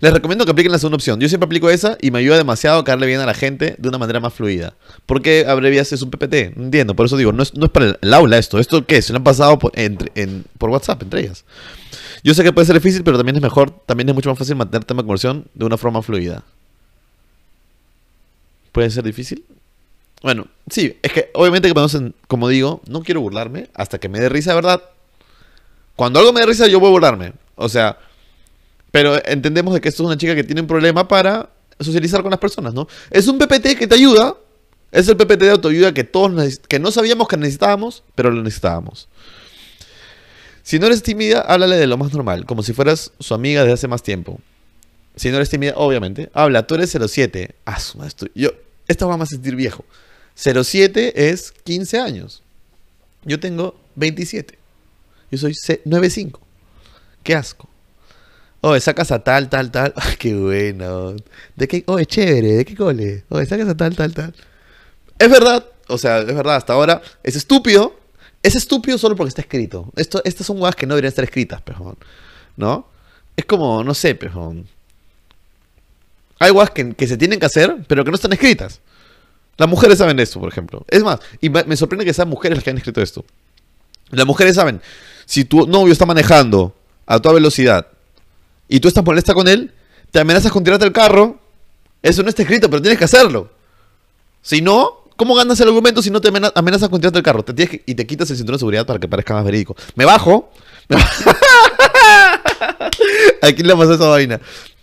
[SPEAKER 1] Les recomiendo que apliquen la segunda opción. Yo siempre aplico esa y me ayuda demasiado a caerle bien a la gente de una manera más fluida. ¿Por qué abrevias es un PPT? No entiendo. Por eso digo, no es, para el, aula esto. ¿Esto qué? Se lo han pasado por, WhatsApp entre ellas. Yo sé que puede ser difícil, pero también es mejor, también es mucho más fácil mantener tema de conversión de una forma fluida. ¿Puede ser difícil? Bueno, sí, es que obviamente que como digo, no quiero burlarme hasta que me dé risa, ¿verdad? Cuando algo me dé risa, yo voy a burlarme. O sea, pero entendemos de que esto es una chica que tiene un problema para socializar con las personas, ¿no? Es un PPT que te ayuda. Es el PPT de autoayuda que todos que no sabíamos que necesitábamos, pero lo necesitábamos. Si no eres tímida, háblale de lo más normal, como si fueras su amiga desde hace más tiempo. Si no eres tímida, obviamente, habla, tú eres 07. Ah, yo, esto va a sentir viejo. 07 es 15 años. Yo tengo 27. Yo soy 95. Qué asco. Oh, sacas a tal, tal, tal. Ay, qué bueno. ¿De qué? Oh, es chévere. ¿De qué cole? Oh, sacas a tal, tal, tal. Es verdad. O sea, es verdad. Hasta ahora es estúpido. Es estúpido solo porque está escrito. Esto, estas son guas que no deberían estar escritas, pejón. ¿No? Es como, no sé, pejón. Hay guas que, que, se tienen que hacer, pero que no están escritas. Las mujeres saben esto, por ejemplo. Es más, y me sorprende que sean mujeres las que han escrito esto. Las mujeres saben, si tu novio está manejando a toda velocidad y tú estás molesta con él, te amenazas con tirarte el carro. Eso no está escrito, pero tienes que hacerlo. Si no, ¿cómo ganas el argumento si no te amenazas con tirarte el carro? Te tienes y te quitas el cinturón de seguridad para que parezca más verídico. Me bajo. Aquí le pasó esa vaina.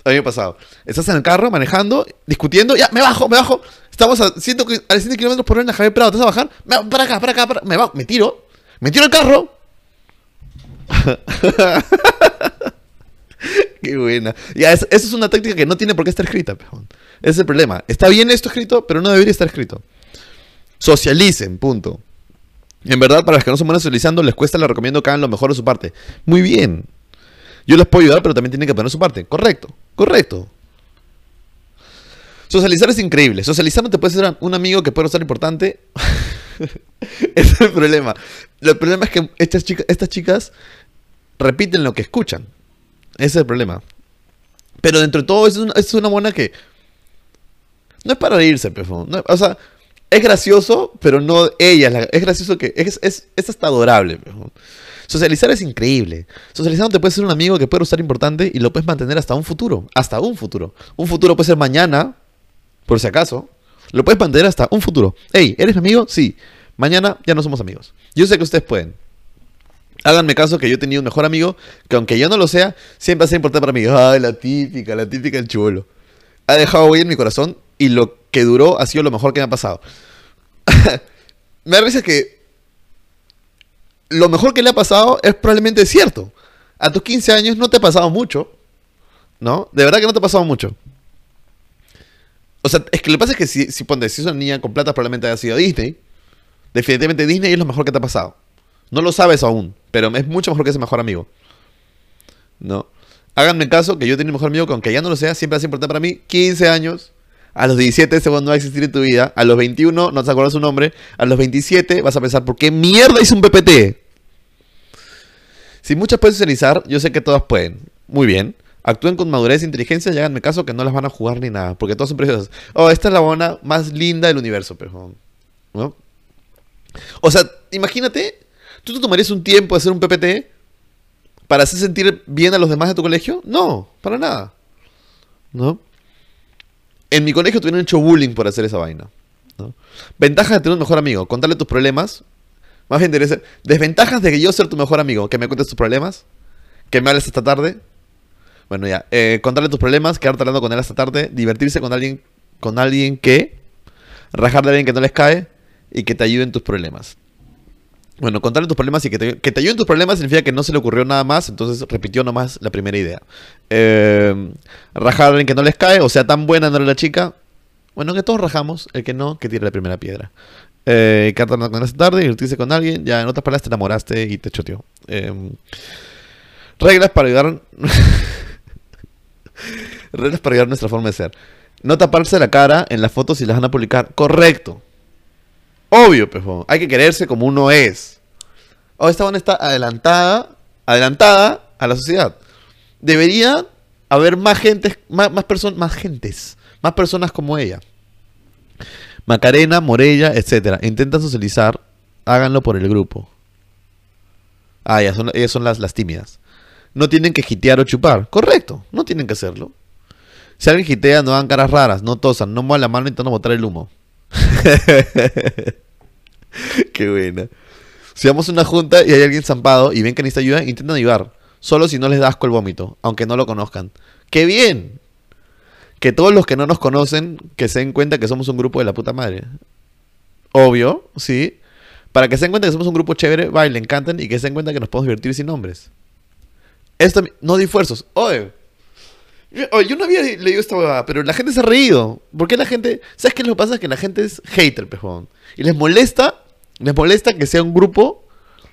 [SPEAKER 1] A mí me ha pasado. Estás en el carro manejando, discutiendo. Ya, me bajo, me bajo. Estamos a 100, a 100 kilómetros por hora en la Javier Prado. ¿Te vas a bajar? para acá, para acá, para Me, bajo, me tiro. Me tiro el carro. Qué buena. Ya, esa es una táctica que no tiene por qué estar escrita. Ese es el problema. Está bien esto escrito, pero no debería estar escrito. Socialicen, punto. En verdad, para los que no son buenos socializando, les cuesta, les recomiendo que hagan lo mejor de su parte. Muy bien. Yo les puedo ayudar, pero también tienen que poner su parte. Correcto, correcto. Socializar es increíble. Socializar no te puede ser un amigo que puede ser importante. Ese es el problema. El problema es que estas chicas repiten lo que escuchan. Ese es el problema. Pero dentro de todo, es una, es una buena que. No es para reírse, pefón. o sea, es gracioso, pero no ella. Es, gracioso que. Es, es, es hasta adorable. Socializar es increíble. Socializando te puede ser un amigo que puede ser importante y lo puedes mantener hasta un futuro. Hasta un futuro. Un futuro puede ser mañana, por si acaso. Lo puedes mantener hasta un futuro. Hey, ¿eres mi amigo? Sí. Mañana ya no somos amigos. Yo sé que ustedes pueden. Háganme caso que yo tenía un mejor amigo que aunque yo no lo sea, siempre va a ser importante para mí. Ay, la típica, la típica el chulo. Ha dejado hoy en mi corazón y lo que duró ha sido lo mejor que me ha pasado. me da risa que lo mejor que le ha pasado es probablemente cierto. A tus 15 años no te ha pasado mucho. ¿No? De verdad que no te ha pasado mucho. O sea, es que lo que pasa es que si, si, si es una niña con plata, probablemente haya sido Disney. Definitivamente Disney es lo mejor que te ha pasado. No lo sabes aún, pero es mucho mejor que ese mejor amigo. ¿No? Háganme caso que yo tengo un mejor amigo que aunque ya no lo sea, siempre es importante para mí. 15 años. A los 17 ese no va a existir en tu vida. A los 21 no te acuerdas su nombre. A los 27 vas a pensar, ¿por qué mierda hice un PPT? Si muchas pueden socializar, yo sé que todas pueden. Muy bien. Actúen con madurez e inteligencia y háganme caso que no las van a jugar ni nada. Porque todas son preciosas. Oh, esta es la buena más linda del universo, pero. ¿No? O sea, imagínate, ¿tú te tomarías un tiempo de hacer un PPT para hacer sentir bien a los demás de tu colegio? No, para nada. ¿No? En mi colegio tuvieron hecho bullying por hacer esa vaina. ¿no? Ventajas de tener un mejor amigo, contarle tus problemas. Más bien, desventajas de que yo ser tu mejor amigo, que me cuentes tus problemas, que me hables esta tarde. Bueno, ya, eh, contarle tus problemas, quedarte hablando con él esta tarde, divertirse con alguien, con alguien que, rajarle a alguien que no les cae y que te ayude en tus problemas. Bueno, contarle tus problemas y que te, que te ayude en tus problemas significa que no se le ocurrió nada más, entonces repitió nomás la primera idea. Eh, rajar alguien que no les cae, o sea, tan buena no era la chica. Bueno, que todos rajamos, el que no, que tire la primera piedra. Eh, él esta tarde, divertirse con alguien, ya en otras palabras te enamoraste y te choteó. Eh, reglas para ayudar. reglas para ayudar nuestra forma de ser. No taparse la cara en las fotos si las van a publicar. Correcto. Obvio, pejo. Hay que quererse como uno es. Oh, esta buena está adelantada, adelantada a la sociedad. Debería haber más gente, más, personas, más gentes, más personas como ella. Macarena, Morella, etcétera. Intentan socializar, háganlo por el grupo. Ah, ya, son, ellas son las, las tímidas. No tienen que gitear o chupar. Correcto, no tienen que hacerlo. Si alguien gitea, no hagan caras raras, no tosan, no muevan la mano intentando botar el humo. Qué buena. Si vamos a una junta y hay alguien zampado y ven que necesita ayuda, intentan ayudar. Solo si no les da asco el vómito, aunque no lo conozcan. ¡Qué bien! Que todos los que no nos conocen, que se den cuenta que somos un grupo de la puta madre. Obvio, sí. Para que se den cuenta que somos un grupo chévere, bailen, canten y que se den cuenta que nos podemos divertir sin nombres. Esto, no di esfuerzos. Oye, Yo no había leído esta huevada, pero la gente se ha reído. ¿Por qué la gente.? ¿Sabes qué lo que pasa? Es que la gente es hater, pejón. Y les molesta. Les molesta que sea un grupo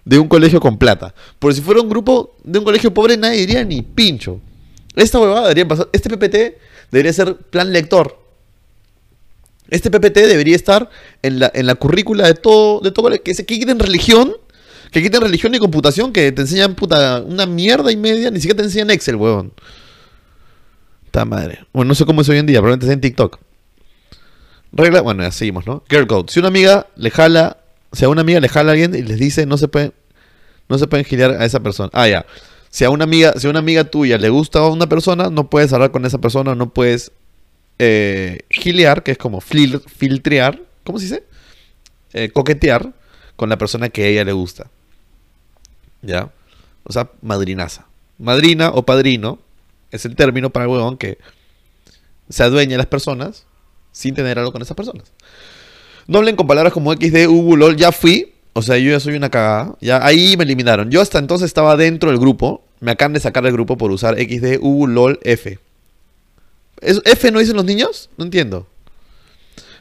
[SPEAKER 1] de un colegio con plata. Porque si fuera un grupo de un colegio pobre, nadie diría ni pincho. Esta huevada debería pasar. Este PPT debería ser plan lector. Este PPT debería estar en la, en la currícula de todo, de todo. Que se quiten religión. Que quiten religión y computación. Que te enseñan puta una mierda y media. Ni siquiera te enseñan Excel, huevón. Ta madre. Bueno, no sé cómo es hoy en día, probablemente está en TikTok. Regla, bueno, ya seguimos, ¿no? Girl code. Si una amiga le jala, si a una amiga le jala a alguien y les dice no se pueden, no se pueden a esa persona. Ah, ya. Si a una amiga, si a una amiga tuya le gusta a una persona, no puedes hablar con esa persona, no puedes eh, que es como fil- filtrear, ¿cómo se dice? Eh, coquetear con la persona que a ella le gusta. ¿Ya? O sea, madrinaza. Madrina o padrino es el término para el huevón que se adueña de las personas sin tener algo con esas personas. No hablen con palabras como XD, Ubu, LOL, ya fui. O sea, yo ya soy una cagada. Ya ahí me eliminaron. Yo hasta entonces estaba dentro del grupo. Me acaban de sacar del grupo por usar XD, Ubu, LOL, F. ¿Es- ¿F no dicen los niños? No entiendo.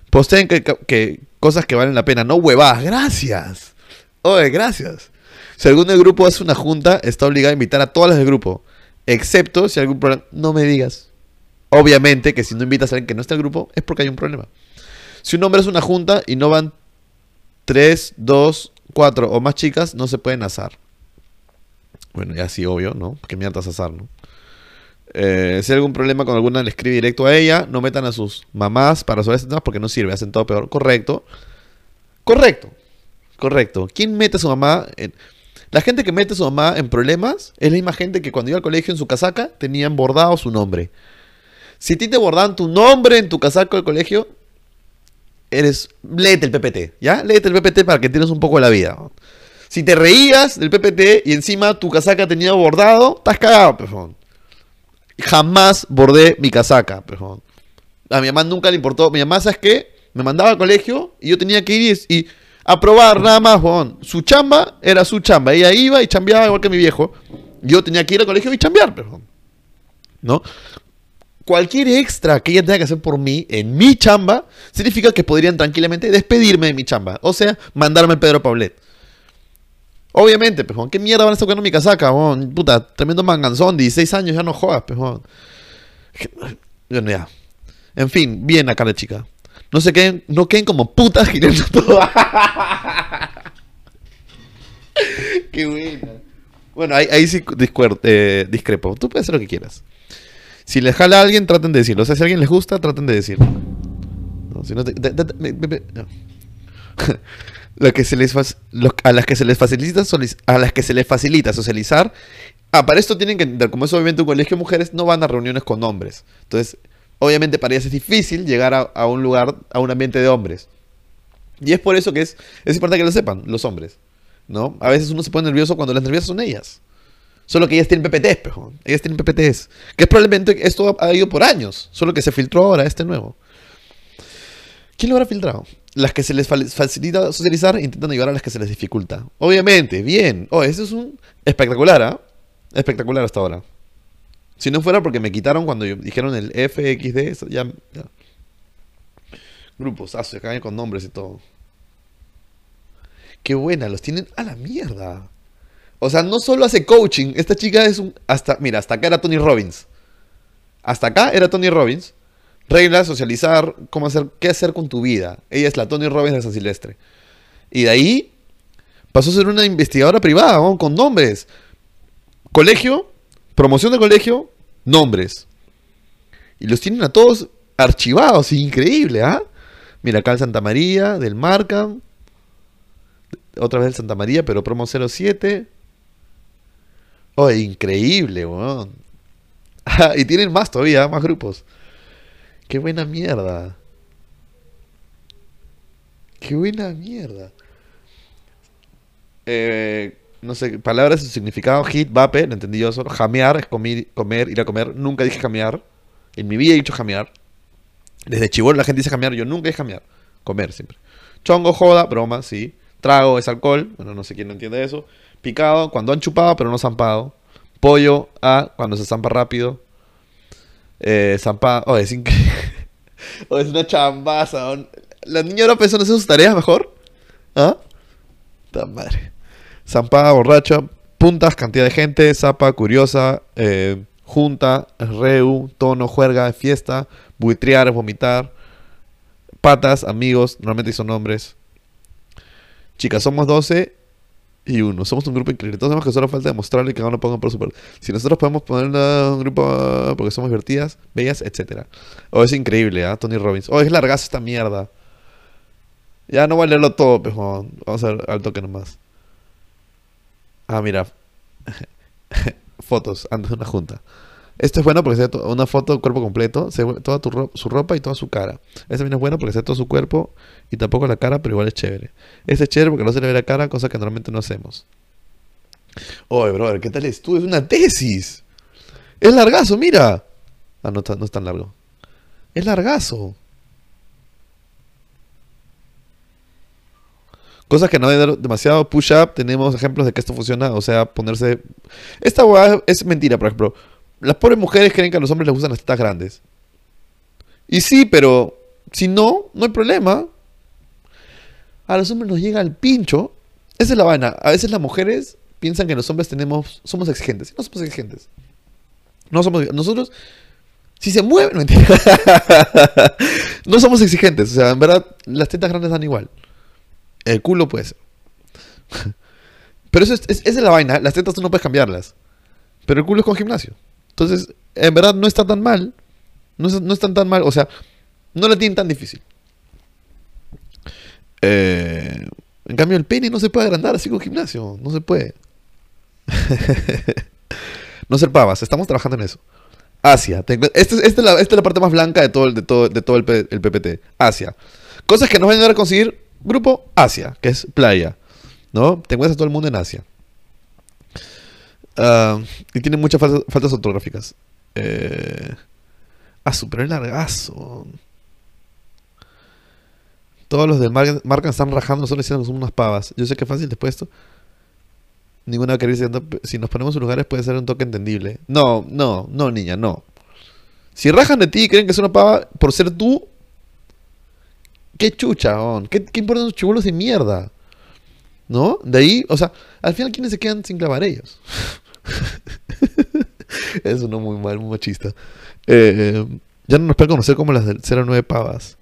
[SPEAKER 1] Posteen que, que cosas que valen la pena, no huevadas. Gracias. Oye, gracias. Si alguno del grupo hace una junta, está obligado a invitar a todas las del grupo. Excepto si hay algún problema. No me digas. Obviamente que si no invitas a alguien que no está en el grupo, es porque hay un problema. Si un hombre hace una junta y no van 3, 2, 4 o más chicas, no se pueden asar. Bueno, ya sí, obvio, ¿no? ¿Qué mierda es asar, no? Eh, si hay algún problema con alguna, le escribe directo a ella. No metan a sus mamás para resolver este tema porque no sirve, hacen todo peor. Correcto. Correcto. Correcto. ¿Quién mete a su mamá en... La gente que mete a su mamá en problemas es la misma gente que cuando iba al colegio en su casaca tenían bordado su nombre. Si a ti te bordaban tu nombre en tu casaco del colegio, eres. Léete el PPT, ¿ya? Léete el PPT para que tienes un poco de la vida. Si te reías del PPT y encima tu casaca tenía bordado, estás cagado, pejón. Jamás bordé mi casaca, pejón. A mi mamá nunca le importó. Mi mamá, ¿sabes qué? Me mandaba al colegio y yo tenía que ir y, y aprobar nada más. Su chamba era su chamba. Ella iba y chambeaba igual que mi viejo. Yo tenía que ir al colegio y chambear, pejón. ¿No? cualquier extra que ella tenga que hacer por mí en mi chamba, significa que podrían tranquilamente despedirme de mi chamba. O sea, mandarme el Pedro Paulet. Obviamente, pejón. ¿Qué mierda van a estar tocando mi casaca? Puta, tremendo manganzón, 16 años, ya no jodas, pejón. Bueno, ya. En fin, bien acá la chica. No se queden, no queden como putas girando todo. Qué buena. Bueno, ahí, ahí sí eh, discrepo. Tú puedes hacer lo que quieras. Si les jala a alguien, traten de decirlo. O sea, si a alguien les gusta, traten de decirlo. No, si no te- da- da- me- me- me- no. Lo que se les fac- lo- a las que se les facilita solic- a las que se les facilita socializar ah para esto tienen que entender como es obviamente un colegio de mujeres no van a reuniones con hombres entonces obviamente para ellas es difícil llegar a, un lugar a un ambiente de hombres y es por eso que es es importante que lo sepan los hombres no a veces uno se pone nervioso cuando las nerviosas son ellas solo que ellas tienen PPTs pejo. ellas tienen PPTs que probablemente esto ha, ido por años solo que se filtró ahora este nuevo ¿Quién lo habrá filtrado? Las que se les fa- facilita socializar intentan ayudar a las que se les dificulta. Obviamente, bien. Oh, eso es un espectacular, ¿ah? Espectacular hasta ahora. Si no fuera porque me quitaron cuando dijeron el FXD, ya, ya. Grupos, se caen con nombres y todo. Qué buena, los tienen a la mierda. O sea, no solo hace coaching, esta chica es un. Hasta, mira, hasta acá era Tony Robbins. Hasta acá era Tony Robbins. Reglas, socializar, cómo hacer, qué hacer con tu vida. Ella es la Tony Robbins de San Silvestre. Y de ahí pasó a ser una investigadora privada, con nombres. Colegio, promoción de colegio, nombres. Y los tienen a todos archivados, increíble, ¿ah? Mira, acá el Santa María, del Markham. Otra vez el Santa María, pero promo 07. Oh, increíble, weón. Y tienen más todavía, más grupos. Qué buena mierda. Qué buena mierda. Eh, no sé, palabras y su significado. Hit, vape, lo entendí yo solo. Jamear es comer, ir a comer. Nunca dije jamear. En mi vida he dicho jamear. Desde chivolo la gente dice jamear. Yo nunca dije jamear. Comer siempre. Chongo, joda, broma, sí. Trago es alcohol. Bueno, no sé quién no entiende eso. Picado, cuando han chupado pero no zampado. Pollo, a, cuando se zampa rápido. Eh, zampa, oh, es increíble. oh, es una chambaza. La niña ahora pensando en hacer sus tareas mejor. ¿Ah? Ta madre. Zampada, borracha, puntas, cantidad de gente, zapa, curiosa, eh, junta, reu, tono, juerga, fiesta, buitrear, vomitar, patas, amigos, normalmente son nombres. Chicas, somos 12 y uno. Somos un grupo increíble. Todos sabemos que solo falta demostrarle que no lo pongan por super. Si nosotros podemos poner un grupo porque somos divertidas, bellas, etcétera. Oh, es increíble, ¿ah? Tony Robbins. Oh, es largazo esta mierda. Ya no voy a leerlo todo, pero vamos a ver al toque nomás. Ah, mira. Fotos antes de una junta. Esto es bueno porque se ve to- una foto cuerpo completo, se toda tu su ropa y toda su cara. Este también es bueno porque se ve todo su cuerpo y tampoco la cara, pero igual es chévere. Este es chévere porque no se le ve la cara, cosa que normalmente no hacemos. Oye, brother, ¿qué tal es tú? Es una tesis. Es largazo, mira. Ah, no, no es tan largo. Es largazo. Cosas que no hay de- demasiado push-up, tenemos ejemplos de que esto funciona, o sea, ponerse... Esta hueá es mentira, por ejemplo. Las pobres mujeres creen que a los hombres les gustan las tetas grandes. Y sí, pero si no, no hay problema. A los hombres nos llega el pincho. Esa es la vaina. A veces las mujeres piensan que los hombres tenemos, somos exigentes. No somos exigentes. No somos, nosotros, si se mueven, mentira. no somos exigentes. O sea, en verdad, las tetas grandes dan igual. El culo puede ser. Pero eso es, es- esa es la vaina. Las tetas tú no puedes cambiarlas. Pero el culo es con gimnasio. Entonces, en verdad no está tan mal. No, es- no están tan mal. O sea, no la tienen tan difícil. Eh, en cambio, el pene no se puede agrandar así con gimnasio. No se puede. no ser pavas. Estamos trabajando en eso. Asia. Te encuent- Esta, es- es la, parte más blanca de todo, el- de todo, de todo el, el PPT. Asia. Cosas que nos van a ayudar a conseguir. Grupo Asia, que es playa. ¿No? Te encuentras a todo el mundo en Asia. Ah, y tiene muchas faltas, ortográficas. Eh, ah, super es largazo. Todos los Mar- Marcan están rajando, solo son unas pavas. Yo sé que es fácil después de esto. Ninguna querer si nos ponemos en lugares puede ser un toque entendible. No, no, no, niña, no. Si rajan de ti y creen que es una pava por ser tú, qué chucha. ¿Qué, qué importan los chibolos de mierda? ¿No? De ahí, o sea, al final, ¿quiénes se quedan sin clavar ellos? es uno muy mal, muy machista. Eh, ya no nos pueden conocer como las del 09 pavas.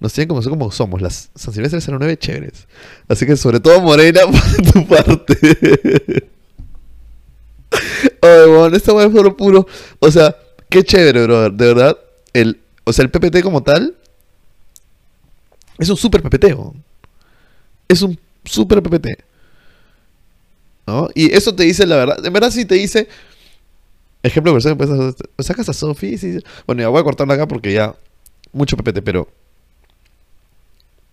[SPEAKER 1] Nos tienen que conocer como somos, las San Silvestre 09 chéveres. Así que sobre todo Morena por tu parte. Ay, bueno, esta weá puro puro. O sea, qué chévere, brother. De verdad. El, o sea, el PPT como tal es un super PPT. Es un super PPT. ¿No? Y eso te dice la verdad. En verdad sí te dice... Ejemplo persona que Sacas a Sophie. sí. Bueno, ya voy a cortarla acá porque ya... Mucho PPT, pero...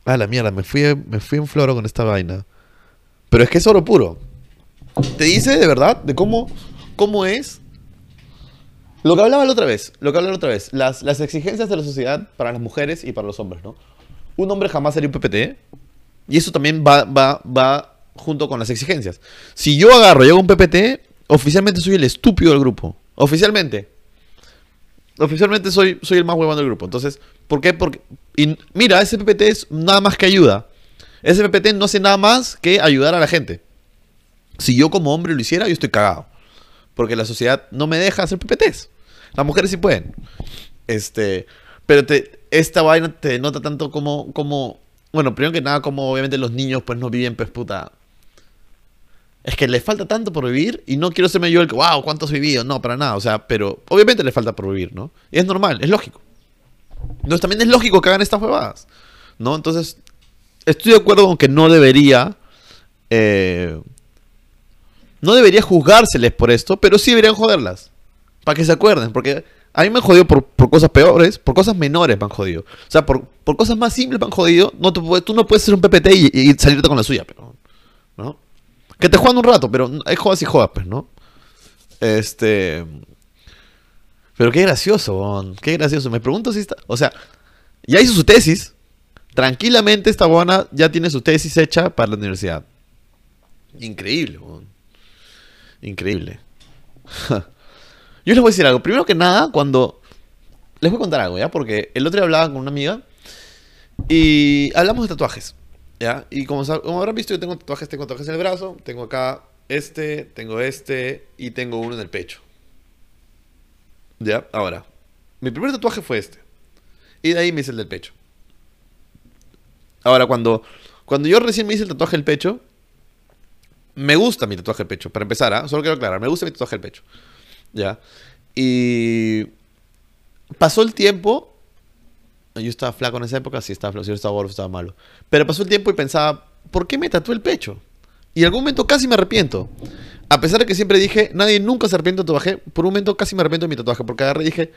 [SPEAKER 1] Ah, la mierda. Me fui, me fui en floro con esta vaina. Pero es que es oro puro. Te dice de verdad de cómo, cómo es lo que hablaba la otra vez, lo que hablaba la otra vez, las, las exigencias de la sociedad para las mujeres y para los hombres, ¿no? Un hombre jamás sería un PPT y eso también va, junto con las exigencias. Si yo agarro y hago un PPT, oficialmente soy el estúpido del grupo. Oficialmente. Oficialmente soy, el más huevón del grupo. Entonces, ¿por qué? Mira, ese PPT es nada más que ayuda. Ese PPT no hace nada más que ayudar a la gente. Si yo como hombre lo hiciera, yo estoy cagado. Porque la sociedad no me deja hacer PPTs. Las mujeres sí pueden. Este, pero te, esta vaina te denota tanto como, como, bueno, primero que nada, como obviamente los niños pues no viven, pues puta. Es que les falta tanto por vivir y no quiero serme yo el que, wow, ¿cuánto has vivido? No, para nada. O sea, pero obviamente les falta por vivir, ¿no? Y es normal, es lógico. Entonces también es lógico que hagan estas huevadas, ¿no? Entonces, estoy de acuerdo con que no debería... eh, no debería juzgárseles por esto, pero sí deberían joderlas. Para que se acuerden, porque a mí me han jodido por, por cosas peores, por cosas menores me han jodido. O sea, por, por cosas más simples me han jodido. No tú no puedes ser un PPT y, y salirte con la suya, pero. ¿No? Que te juegan un rato, pero hay jodas y jodas, pues, ¿no? Este. Pero qué gracioso, bon, qué gracioso. Me pregunto si está. O sea, ya hizo su tesis. Tranquilamente esta buena ya tiene su tesis hecha para la universidad. Increíble, bon. Increíble. Yo les voy a decir algo. Primero que nada, cuando. Les voy a contar algo, ¿ya? Porque el otro día hablaba con una amiga y hablamos de tatuajes, ¿ya? Y como, como habrán visto, yo tengo tatuajes, tengo tatuajes en el brazo, tengo acá este, tengo este y tengo uno en el pecho. ¿Ya? Ahora, mi primer tatuaje fue este. Y de ahí me hice el del pecho. Ahora, cuando, cuando yo recién me hice el tatuaje del pecho, me gusta mi tatuaje del pecho, para empezar, ¿ah? Solo quiero aclarar, me gusta mi tatuaje del pecho. ¿Ya? Y pasó el tiempo. Yo estaba flaco en esa época, sí estaba flaco, si yo estaba gordo, estaba malo. Pero pasó el tiempo y pensaba, ¿por qué me tatué el pecho? Y en algún momento casi me arrepiento. A pesar de que siempre dije, nadie nunca se arrepiente de tatuaje, por un momento casi me arrepiento de mi tatuaje, porque agarré y dije,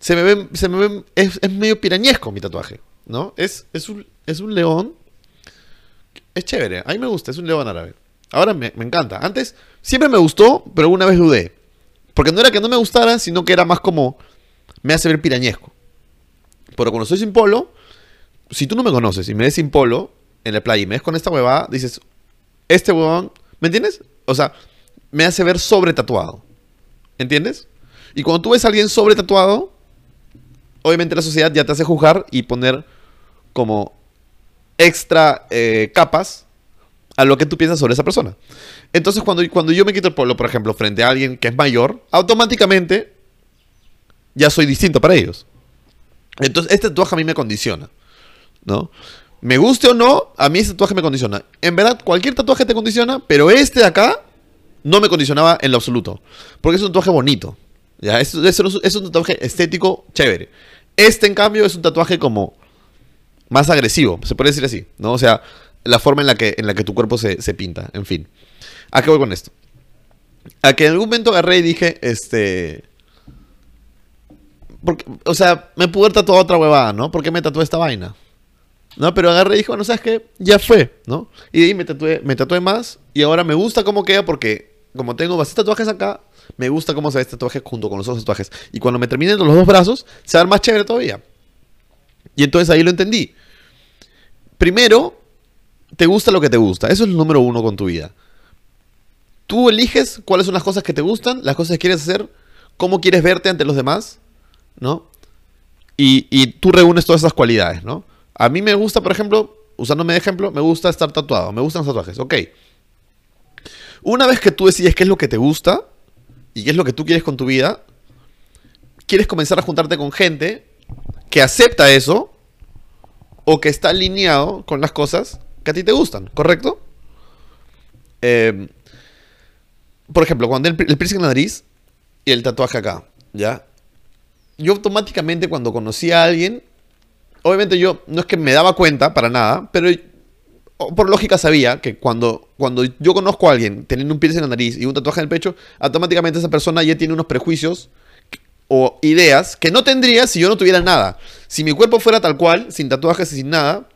[SPEAKER 1] se me ve, se me ve, es, es medio pirañesco mi tatuaje, ¿no? Es, es, un, es un león, es chévere, a mí me gusta, es un león árabe. Ahora me, me encanta. Antes siempre me gustó, pero una vez dudé. Porque no era que no me gustara, sino que era más como, me hace ver pirañesco. Pero cuando soy sin polo, si tú no me conoces y me ves sin polo en la playa y me ves con esta huevada, dices, este huevón, ¿me entiendes? O sea, me hace ver sobre tatuado. ¿Entiendes? Y cuando tú ves a alguien sobre tatuado, obviamente la sociedad ya te hace juzgar y poner como extra eh, capas a lo que tú piensas sobre esa persona. Entonces, cuando, cuando yo me quito el polo, por ejemplo, frente a alguien que es mayor, automáticamente ya soy distinto para ellos. Entonces, este tatuaje a mí me condiciona, ¿no? Me guste o no, a mí ese tatuaje me condiciona. En verdad, cualquier tatuaje te condiciona, pero este de acá no me condicionaba en lo absoluto. Porque es un tatuaje bonito. ¿ya? Es, es- es un tatuaje estético chévere. Este, en cambio, es un tatuaje como más agresivo, se puede decir así, ¿no? O sea, la forma en la que, en la que tu cuerpo se, se pinta, en fin. ¿A qué voy con esto? A que en algún momento agarré y dije, este... Porque, o sea, me pude haber tatuado otra huevada, ¿no? ¿Por qué me tatué esta vaina? ¿No? Pero agarré y dije, bueno, ¿sabes qué? Ya fue, ¿no? Y de ahí me tatué, me tatué más y ahora me gusta cómo queda porque como tengo bastantes tatuajes acá, me gusta cómo se ve este tatuaje junto con los otros tatuajes. Y cuando me terminen los dos brazos, se va a ver más chévere todavía. Y entonces ahí lo entendí. Primero, te gusta lo que te gusta. Eso es el número uno con tu vida. Tú eliges cuáles son las cosas que te gustan, las cosas que quieres hacer, cómo quieres verte ante los demás, ¿no? Y, y tú reúnes todas esas cualidades, ¿no? A mí me gusta, por ejemplo, usándome de ejemplo, me gusta estar tatuado, me gustan los tatuajes, ok. Una vez que tú decides qué es lo que te gusta y qué es lo que tú quieres con tu vida, quieres comenzar a juntarte con gente que acepta eso o que está alineado con las cosas que a ti te gustan, ¿correcto? Eh, por ejemplo, cuando el, piercing en la nariz y el tatuaje acá. ¿Ya? Yo automáticamente cuando conocí a alguien, obviamente yo no es que me daba cuenta para nada, pero por lógica sabía que cuando, cuando yo conozco a alguien teniendo un piercing en la nariz y un tatuaje en el pecho, automáticamente esa persona ya tiene unos prejuicios o ideas que no tendría si yo no tuviera nada. Si mi cuerpo fuera tal cual, sin tatuajes y sin nada,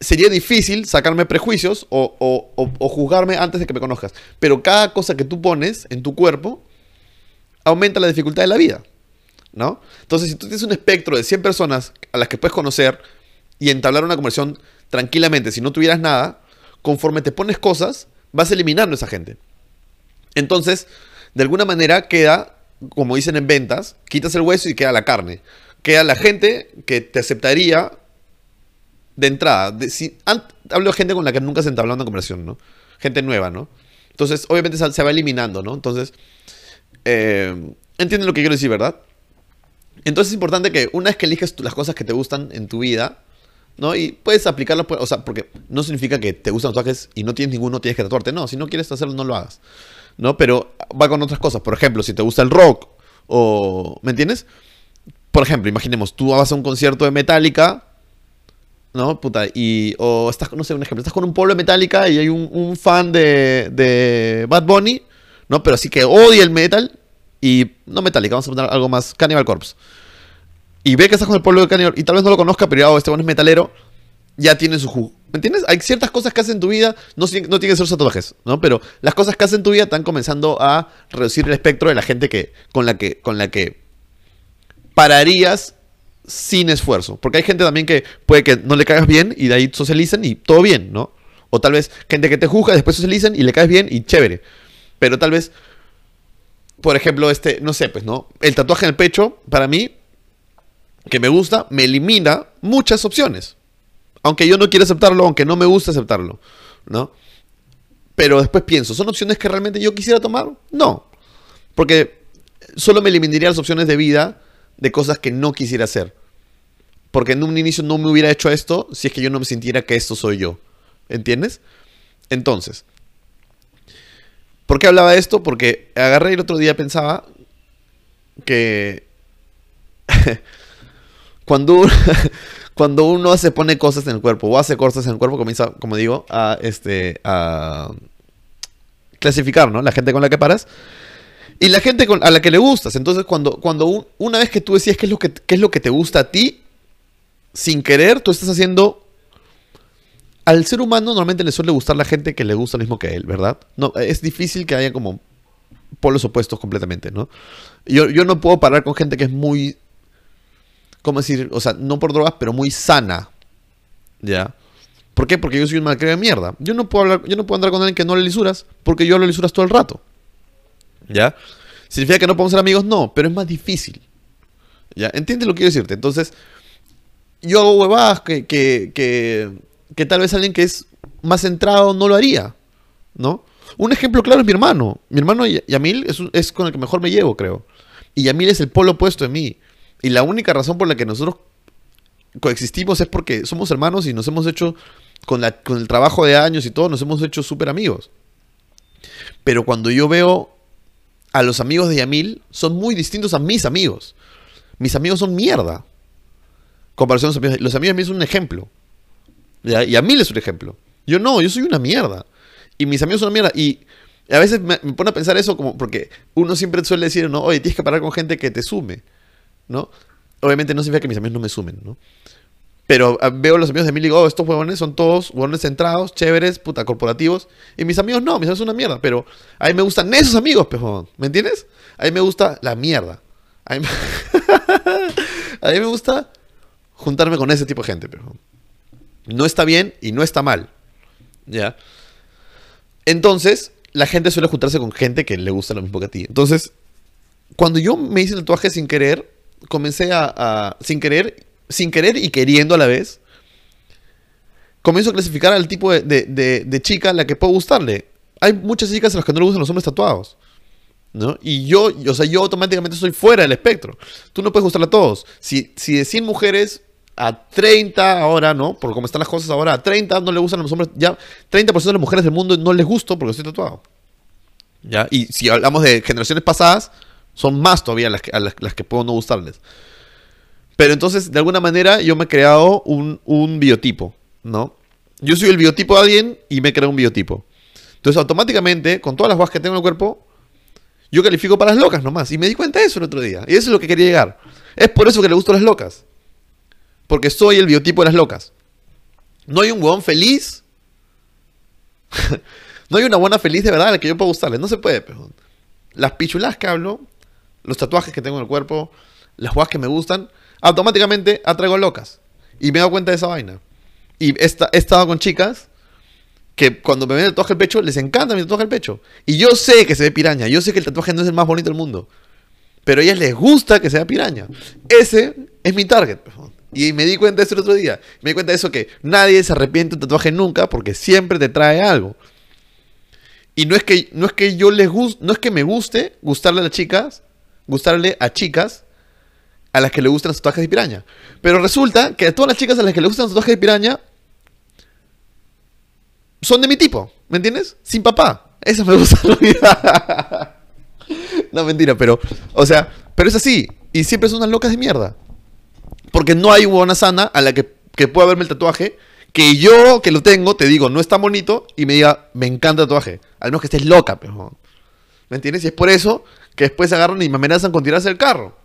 [SPEAKER 1] sería difícil sacarme prejuicios o, o, juzgarme antes de que me conozcas. Pero cada cosa que tú pones en tu cuerpo aumenta la dificultad de la vida. ¿No? Entonces, si tú tienes un espectro de 100 personas a las que puedes conocer y entablar una conversación tranquilamente, si no tuvieras nada, conforme te pones cosas, vas eliminando a esa gente. Entonces, de alguna manera queda, como dicen en ventas, quitas el hueso y queda la carne. Queda la gente que te aceptaría de entrada. si, hablo de gente con la que nunca se entablado una conversación, ¿no? Gente nueva, ¿no? Entonces, obviamente se, va eliminando, ¿no? Entonces, eh, entienden lo que quiero decir, ¿verdad? Entonces es importante que una vez que eliges las cosas que te gustan en tu vida, ¿no? Y puedes aplicarlo, pues, o sea, porque no significa que te gustan tatuajes y no tienes ninguno, tienes que tatuarte. No, si no quieres hacerlo, no lo hagas. ¿No? Pero va con otras cosas. Por ejemplo, si te gusta el rock o... ¿Me entiendes? Por ejemplo, imaginemos, tú vas a un concierto de Metallica, ¿no? Puta, y... O estás, no sé, un ejemplo, estás con un pueblo de Metallica y hay un, fan de, de Bad Bunny, ¿no? Pero así que odia el metal y... No Metallica, vamos a poner algo más, Cannibal Corpse y ve que estás con el pueblo de Cannibal y tal vez no lo conozca, pero ya, oh, este bueno es metalero, ya tiene su jugo. ¿Me entiendes? Hay ciertas cosas que hacen en tu vida, no, no tienen que ser tatuajes, ¿no? Pero las cosas que hacen en tu vida están comenzando a reducir el espectro de la gente que, con, la que, con la que pararías sin esfuerzo. Porque hay gente también que puede que no le caigas bien y de ahí socialicen y todo bien, ¿no? O tal vez gente que te juzga, después socialicen y le caes bien y chévere. Pero tal vez, por ejemplo, este, no sé, pues, ¿no? El tatuaje en el pecho, para mí, que me gusta, me elimina muchas opciones. Aunque yo no quiera aceptarlo, aunque no me gusta aceptarlo, ¿no? Pero después pienso, ¿son opciones que realmente yo quisiera tomar? No. Porque solo me eliminaría las opciones de vida de cosas que no quisiera hacer. Porque en un inicio no me hubiera hecho esto si es que yo no me sintiera que esto soy yo. ¿Entiendes? Entonces, ¿por qué hablaba de esto? Porque agarré el otro día pensaba que cuando cuando uno se pone cosas en el cuerpo o hace cosas en el cuerpo, comienza, como digo, a, este, a clasificar, ¿no? La gente con la que paras. Y la gente a la que le gustas. Entonces, cuando, cuando una vez que tú decías qué es, lo que, qué es lo que te gusta a ti, sin querer, tú estás haciendo... Al ser humano normalmente le suele gustar la gente que le gusta lo mismo que él, ¿verdad? No, es difícil que haya como polos opuestos completamente, ¿no? Yo, yo no puedo parar con gente que es muy ¿cómo decir? O sea, no por drogas, pero muy sana. ¿Ya? ¿Por qué? Porque yo soy un malcriado de mierda. Yo no puedo hablar, yo no puedo andar con alguien que no le lisuras, porque yo le lisuras todo el rato. ¿Ya? ¿Significa que no podemos ser amigos? No, pero es más difícil. ¿Ya? ¿Entiendes lo que quiero decirte? Entonces, yo hago huevadas que, que, que, tal vez alguien que es más centrado no lo haría. ¿No? Un ejemplo claro es mi hermano. Mi hermano Yamil es, es con el que mejor me llevo, creo. Y Yamil es el polo opuesto de mí. Y la única razón por la que nosotros coexistimos es porque somos hermanos y nos hemos hecho, con, la, con el trabajo de años y todo, nos hemos hecho súper amigos. Pero cuando yo veo a los amigos de Yamil, son muy distintos a mis amigos. Mis amigos son mierda. Comparación a los amigos. Los amigos Yamil son un ejemplo. Y Yamil es un ejemplo. Yo no, yo soy una mierda. Y mis amigos son una mierda. Y a veces me, me pone a pensar eso como porque uno siempre suele decir, no, oye, tienes que parar con gente que te sume. ¿no? Obviamente no significa que mis amigos no me sumen, ¿no? Pero ah, veo los amigos de mí y digo, oh, estos huevones son todos huevones centrados, chéveres, puta, corporativos. Y mis amigos no, mis amigos son una mierda. Pero a mí me gustan esos amigos, pejón. ¿Me entiendes? A mí me gusta la mierda. A mí me, gusta juntarme con ese tipo de gente, pejón. No está bien y no está mal. ¿Ya? Entonces, la gente suele juntarse con gente que le gusta lo mismo que a ti. Entonces, cuando yo me hice el tatuaje sin querer, comencé a, sin querer, sin querer y queriendo a la vez, comienzo a clasificar al tipo de, chica a la que puedo gustarle. Hay muchas chicas a las que no le gustan los hombres tatuados. ¿no? Y yo, o sea, yo automáticamente soy fuera del espectro. Tú no puedes gustarle a todos. Si, si de 100 mujeres a 30 ahora, ¿no? Por cómo están las cosas ahora, a 30 no le gustan a los hombres, ya 30% de las mujeres del mundo no les gusto porque estoy tatuado. ¿Ya? Y si hablamos de generaciones pasadas, Son más todavía las que, a las, que puedo no gustarles. Pero entonces, de alguna manera, yo me he creado un, un biotipo, ¿no? Yo soy el biotipo de alguien y me he creado un biotipo. Entonces, automáticamente, con todas las guas que tengo en el cuerpo, yo califico para las locas nomás. Y me di cuenta de eso el otro día. Y eso es lo que quería llegar. Es por eso que le gustan las locas. Porque soy el biotipo de las locas. No hay un huevón feliz. no hay una buena feliz de verdad a la que yo pueda gustarle. No se puede, pero. Las pichulas que hablo, los tatuajes que tengo en el cuerpo, las guas que me gustan, automáticamente atraigo locas. Y me he dado cuenta de esa vaina. Y he, esta- he estado con chicas que cuando me ven el tatuaje del pecho, les encanta mi tatuaje del pecho. Y yo sé que se ve piraña, yo sé que el tatuaje no es el más bonito del mundo. Pero a ellas les gusta que sea piraña. Ese es mi target. Y me di cuenta de eso el otro día. Me di cuenta de eso que nadie se arrepiente de un tatuaje nunca porque siempre te trae algo. Y no es que, no es que yo les guste, no es que me guste gustarle a las chicas, gustarle a chicas a las que le gustan los tatuajes de piraña. Pero resulta que a todas las chicas a las que le gustan tatuajes de piraña son de mi tipo, ¿me entiendes? Sin papá. Eso me gusta la vida. no, mentira, pero, o sea, pero es así. Y siempre son unas locas de mierda. Porque no hay una sana a la que, que pueda verme el tatuaje. Que yo, que lo tengo, te digo, no está bonito. Y me diga, me encanta el tatuaje. Al menos que estés loca, pero. ¿Me entiendes? Y es por eso que después agarran y me amenazan con tirarse el carro.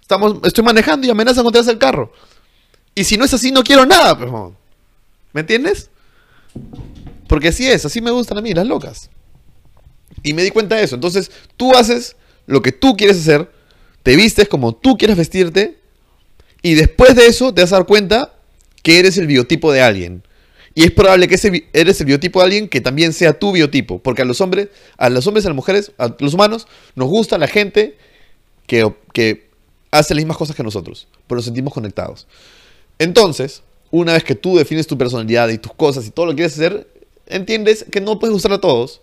[SPEAKER 1] Estamos, estoy manejando y amenazan con tirarse el carro. Y si no es así, no quiero nada, pero. ¿Me entiendes? Porque así es, así me gustan a mí, las locas. Y me di cuenta de eso. Entonces, tú haces lo que tú quieres hacer, te vistes como tú quieres vestirte, y después de eso te vas a dar cuenta que eres el biotipo de alguien. Y es probable que eres el biotipo de alguien que también sea tu biotipo. Porque a los hombres, a los hombres, a las mujeres, a los humanos, nos gusta la gente que, que hace las mismas cosas que nosotros. Pero nos sentimos conectados. Entonces, una vez que tú defines tu personalidad y tus cosas y todo lo que quieres hacer, entiendes que no puedes gustar a todos.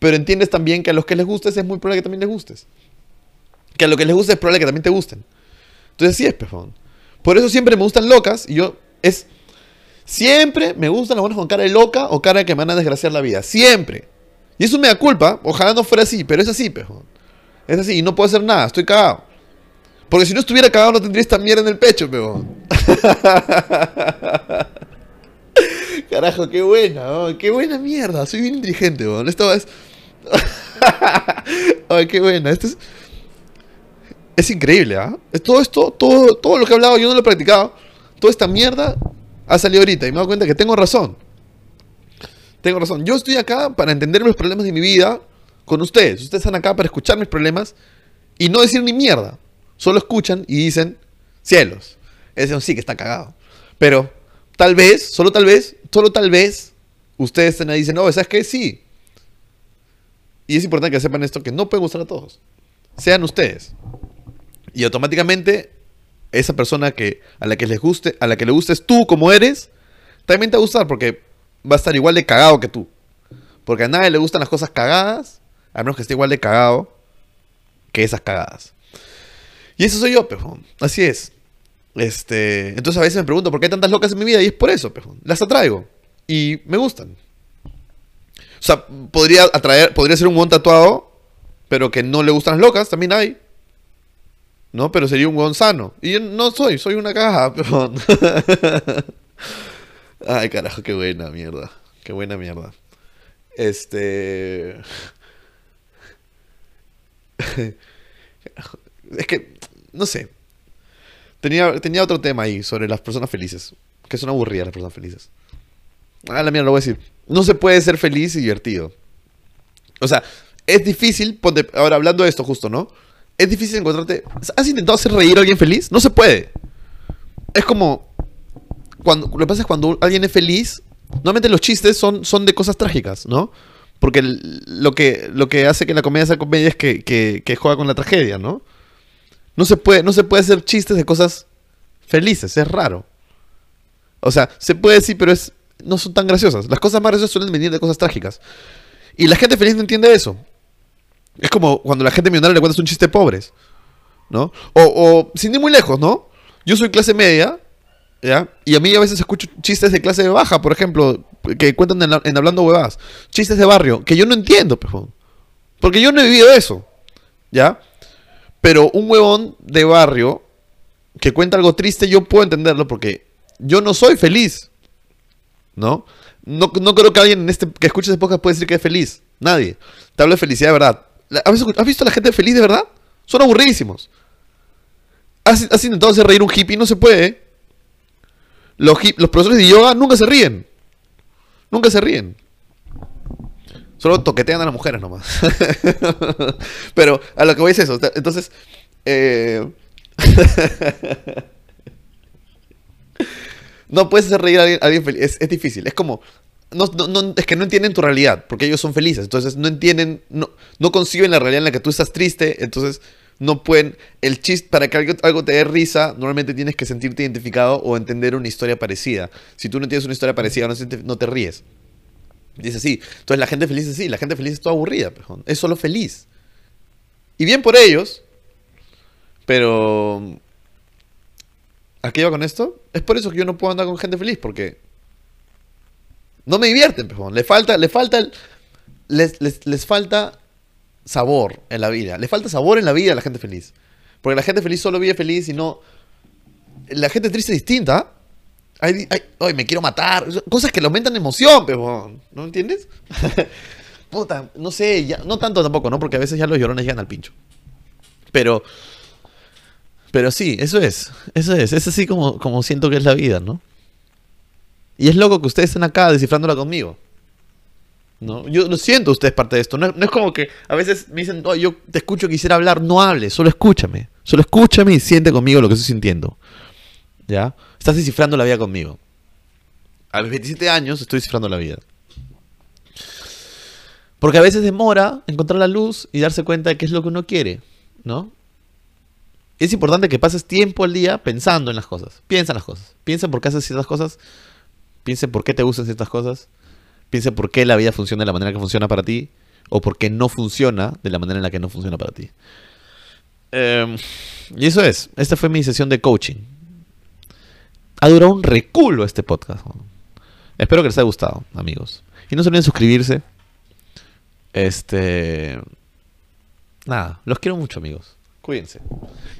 [SPEAKER 1] Pero entiendes también que a los que les gustes es muy probable que también les gustes. Que a los que les guste es probable que también te gusten. Entonces sí es, pejón. Por eso siempre me gustan locas y yo es... Siempre me gustan las buenas con cara de loca o cara que me van a desgraciar la vida. Siempre. Y eso me da culpa. Ojalá no fuera así, pero es así, pejón. Es así y no puedo hacer nada. Estoy cagado. Porque si no estuviera cagado no tendría esta mierda en el pecho, pejón. Carajo, qué buena, qué buena mierda. Soy bien inteligente, weón. Esto es. Ay, qué buena. Esto es. Es increíble, ¿ah? Es Todo esto, todo, todo lo que he hablado, yo no lo he practicado. Toda esta mierda ha salido ahorita y me he dado cuenta que tengo razón. Tengo razón. Yo estoy acá para entender los problemas de mi vida con ustedes. Ustedes están acá para escuchar mis problemas y no decir ni mierda. Solo escuchan y dicen, cielos. Ese sí que está cagado. Pero tal vez, solo tal vez, solo tal vez, ustedes estén ahí y dicen, no, ¿sabes qué? Sí. Y es importante que sepan esto, que no puede gustar a todos. Sean ustedes. Y automáticamente, esa persona que, a la que les guste, a la que le gustes tú como eres, también te va a gustar porque va a estar igual de cagado que tú. Porque a nadie le gustan las cosas cagadas, a menos que esté igual de cagado que esas cagadas. Y eso soy yo, pejón. Así es. Este, entonces a veces me pregunto por qué hay tantas locas en mi vida y es por eso, pejón. Las atraigo y me gustan. O sea, podría atraer, podría ser un buen tatuado, pero que no le gustan las locas, también hay. ¿No? Pero sería un huevón sano. Y yo no soy, soy una caja, pejón. Ay, carajo, qué buena mierda. Qué buena mierda. Este. Es que, no sé. Tenía, tenía otro tema ahí sobre las personas felices. Que son aburridas las personas felices. Ah, la mierda, lo voy a decir. No se puede ser feliz y divertido. O sea, es difícil. ponte- ahora, hablando de esto justo, ¿no? Es difícil encontrarte. ¿Has intentado hacer reír a alguien feliz? No se puede. Es como. Cuando, lo que pasa es cuando alguien es feliz. Normalmente los chistes son, son de cosas trágicas, ¿no? Porque lo que, lo que hace que la comedia sea comedia es que, que, que juega con la tragedia, ¿no? No se, puede, no se puede hacer chistes de cosas felices, es raro. O sea, se puede decir, pero es, no son tan graciosas. Las cosas más graciosas suelen venir de cosas trágicas. Y la gente feliz no entiende eso. Es como cuando la gente millonaria le cuentas un chiste de pobres, ¿no? O, o sin ir muy lejos, ¿no? Yo soy clase media, ¿ya? Y a mí a veces escucho chistes de clase baja, por ejemplo, que cuentan en, la- en Hablando Huevadas. Chistes de barrio, que yo no entiendo, pejón. Porque yo no he vivido eso, ¿ya? Pero un huevón de barrio que cuenta algo triste, yo puedo entenderlo porque yo no soy feliz. ¿No? No, no creo que alguien en este, que escuche ese podcast pueda decir que es feliz. Nadie. Te hablo de felicidad de verdad. ¿Has visto, ¿Has visto a la gente feliz de verdad? Son aburridísimos. ¿Has, intentado hacer reír un hippie? No se puede. ¿eh? Los, profesores de yoga nunca se ríen. Nunca se ríen. Solo toquetean a las mujeres nomás. Pero a lo que voy es eso. Entonces, eh, no puedes hacer reír a alguien, feliz. Es difícil. Es como. No, no- es que no entienden tu realidad, porque ellos son felices. Entonces no entienden, no, no conciben la realidad en la que tú estás triste. Entonces no pueden. El chiste, para que algo, algo te dé risa, normalmente tienes que sentirte identificado o entender una historia parecida. Si tú no tienes una historia parecida, no, no te ríes. Dice así. Entonces la gente feliz es así. La gente feliz es toda aburrida. Es solo feliz. Y bien por ellos. Pero. ¿A qué iba con esto? Es por eso que yo no puedo andar con gente feliz. Porque. No me divierten, pejón. Le falta. Le falta. el- les, les, les falta sabor en la vida. Le falta sabor en la vida a la gente feliz. Porque la gente feliz solo vive feliz y no. La gente triste es distinta. Hay, hay- ay, me quiero matar. Cosas que le aumentan emoción, pejón. ¿No entiendes? Puta, no sé, ya, no tanto tampoco, ¿no? Porque a veces ya los llorones llegan al pincho. Pero. Pero sí, eso es. Eso es. Es así como, como siento que es la vida, ¿no? Y es loco que ustedes estén acá descifrándola conmigo. ¿No? Yo lo siento, usted es parte de esto. No, no es como que a veces me dicen, "Oh, yo te escucho, quisiera hablar. No hables, solo escúchame. Solo escúchame y siente conmigo lo que estoy sintiendo. ¿Ya? Estás descifrando la vida conmigo. A los 27 años estoy descifrando la vida. Porque a veces demora encontrar la luz y darse cuenta de qué es lo que uno quiere, ¿no? Es importante que pases tiempo al día pensando en las cosas. Piensa en las cosas. Piensa en por qué haces ciertas cosas. Piensa en por qué te gustan ciertas cosas. Piensa en por qué la vida funciona de la manera que funciona para ti. O por qué no funciona de la manera en la que no funciona para ti. Em, y eso es. Esta fue mi sesión de coaching. Ha durado un reculo este podcast. Espero que les haya gustado, amigos. Y no se olviden suscribirse. Este. Nada, los quiero mucho, amigos. Cuídense.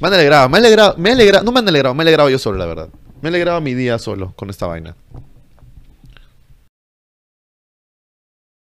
[SPEAKER 1] Me han alegrado, me han alegrado, me han alegrado, no me han alegrado, me he alegrado yo solo, la verdad. Me he alegrado mi día solo con esta vaina.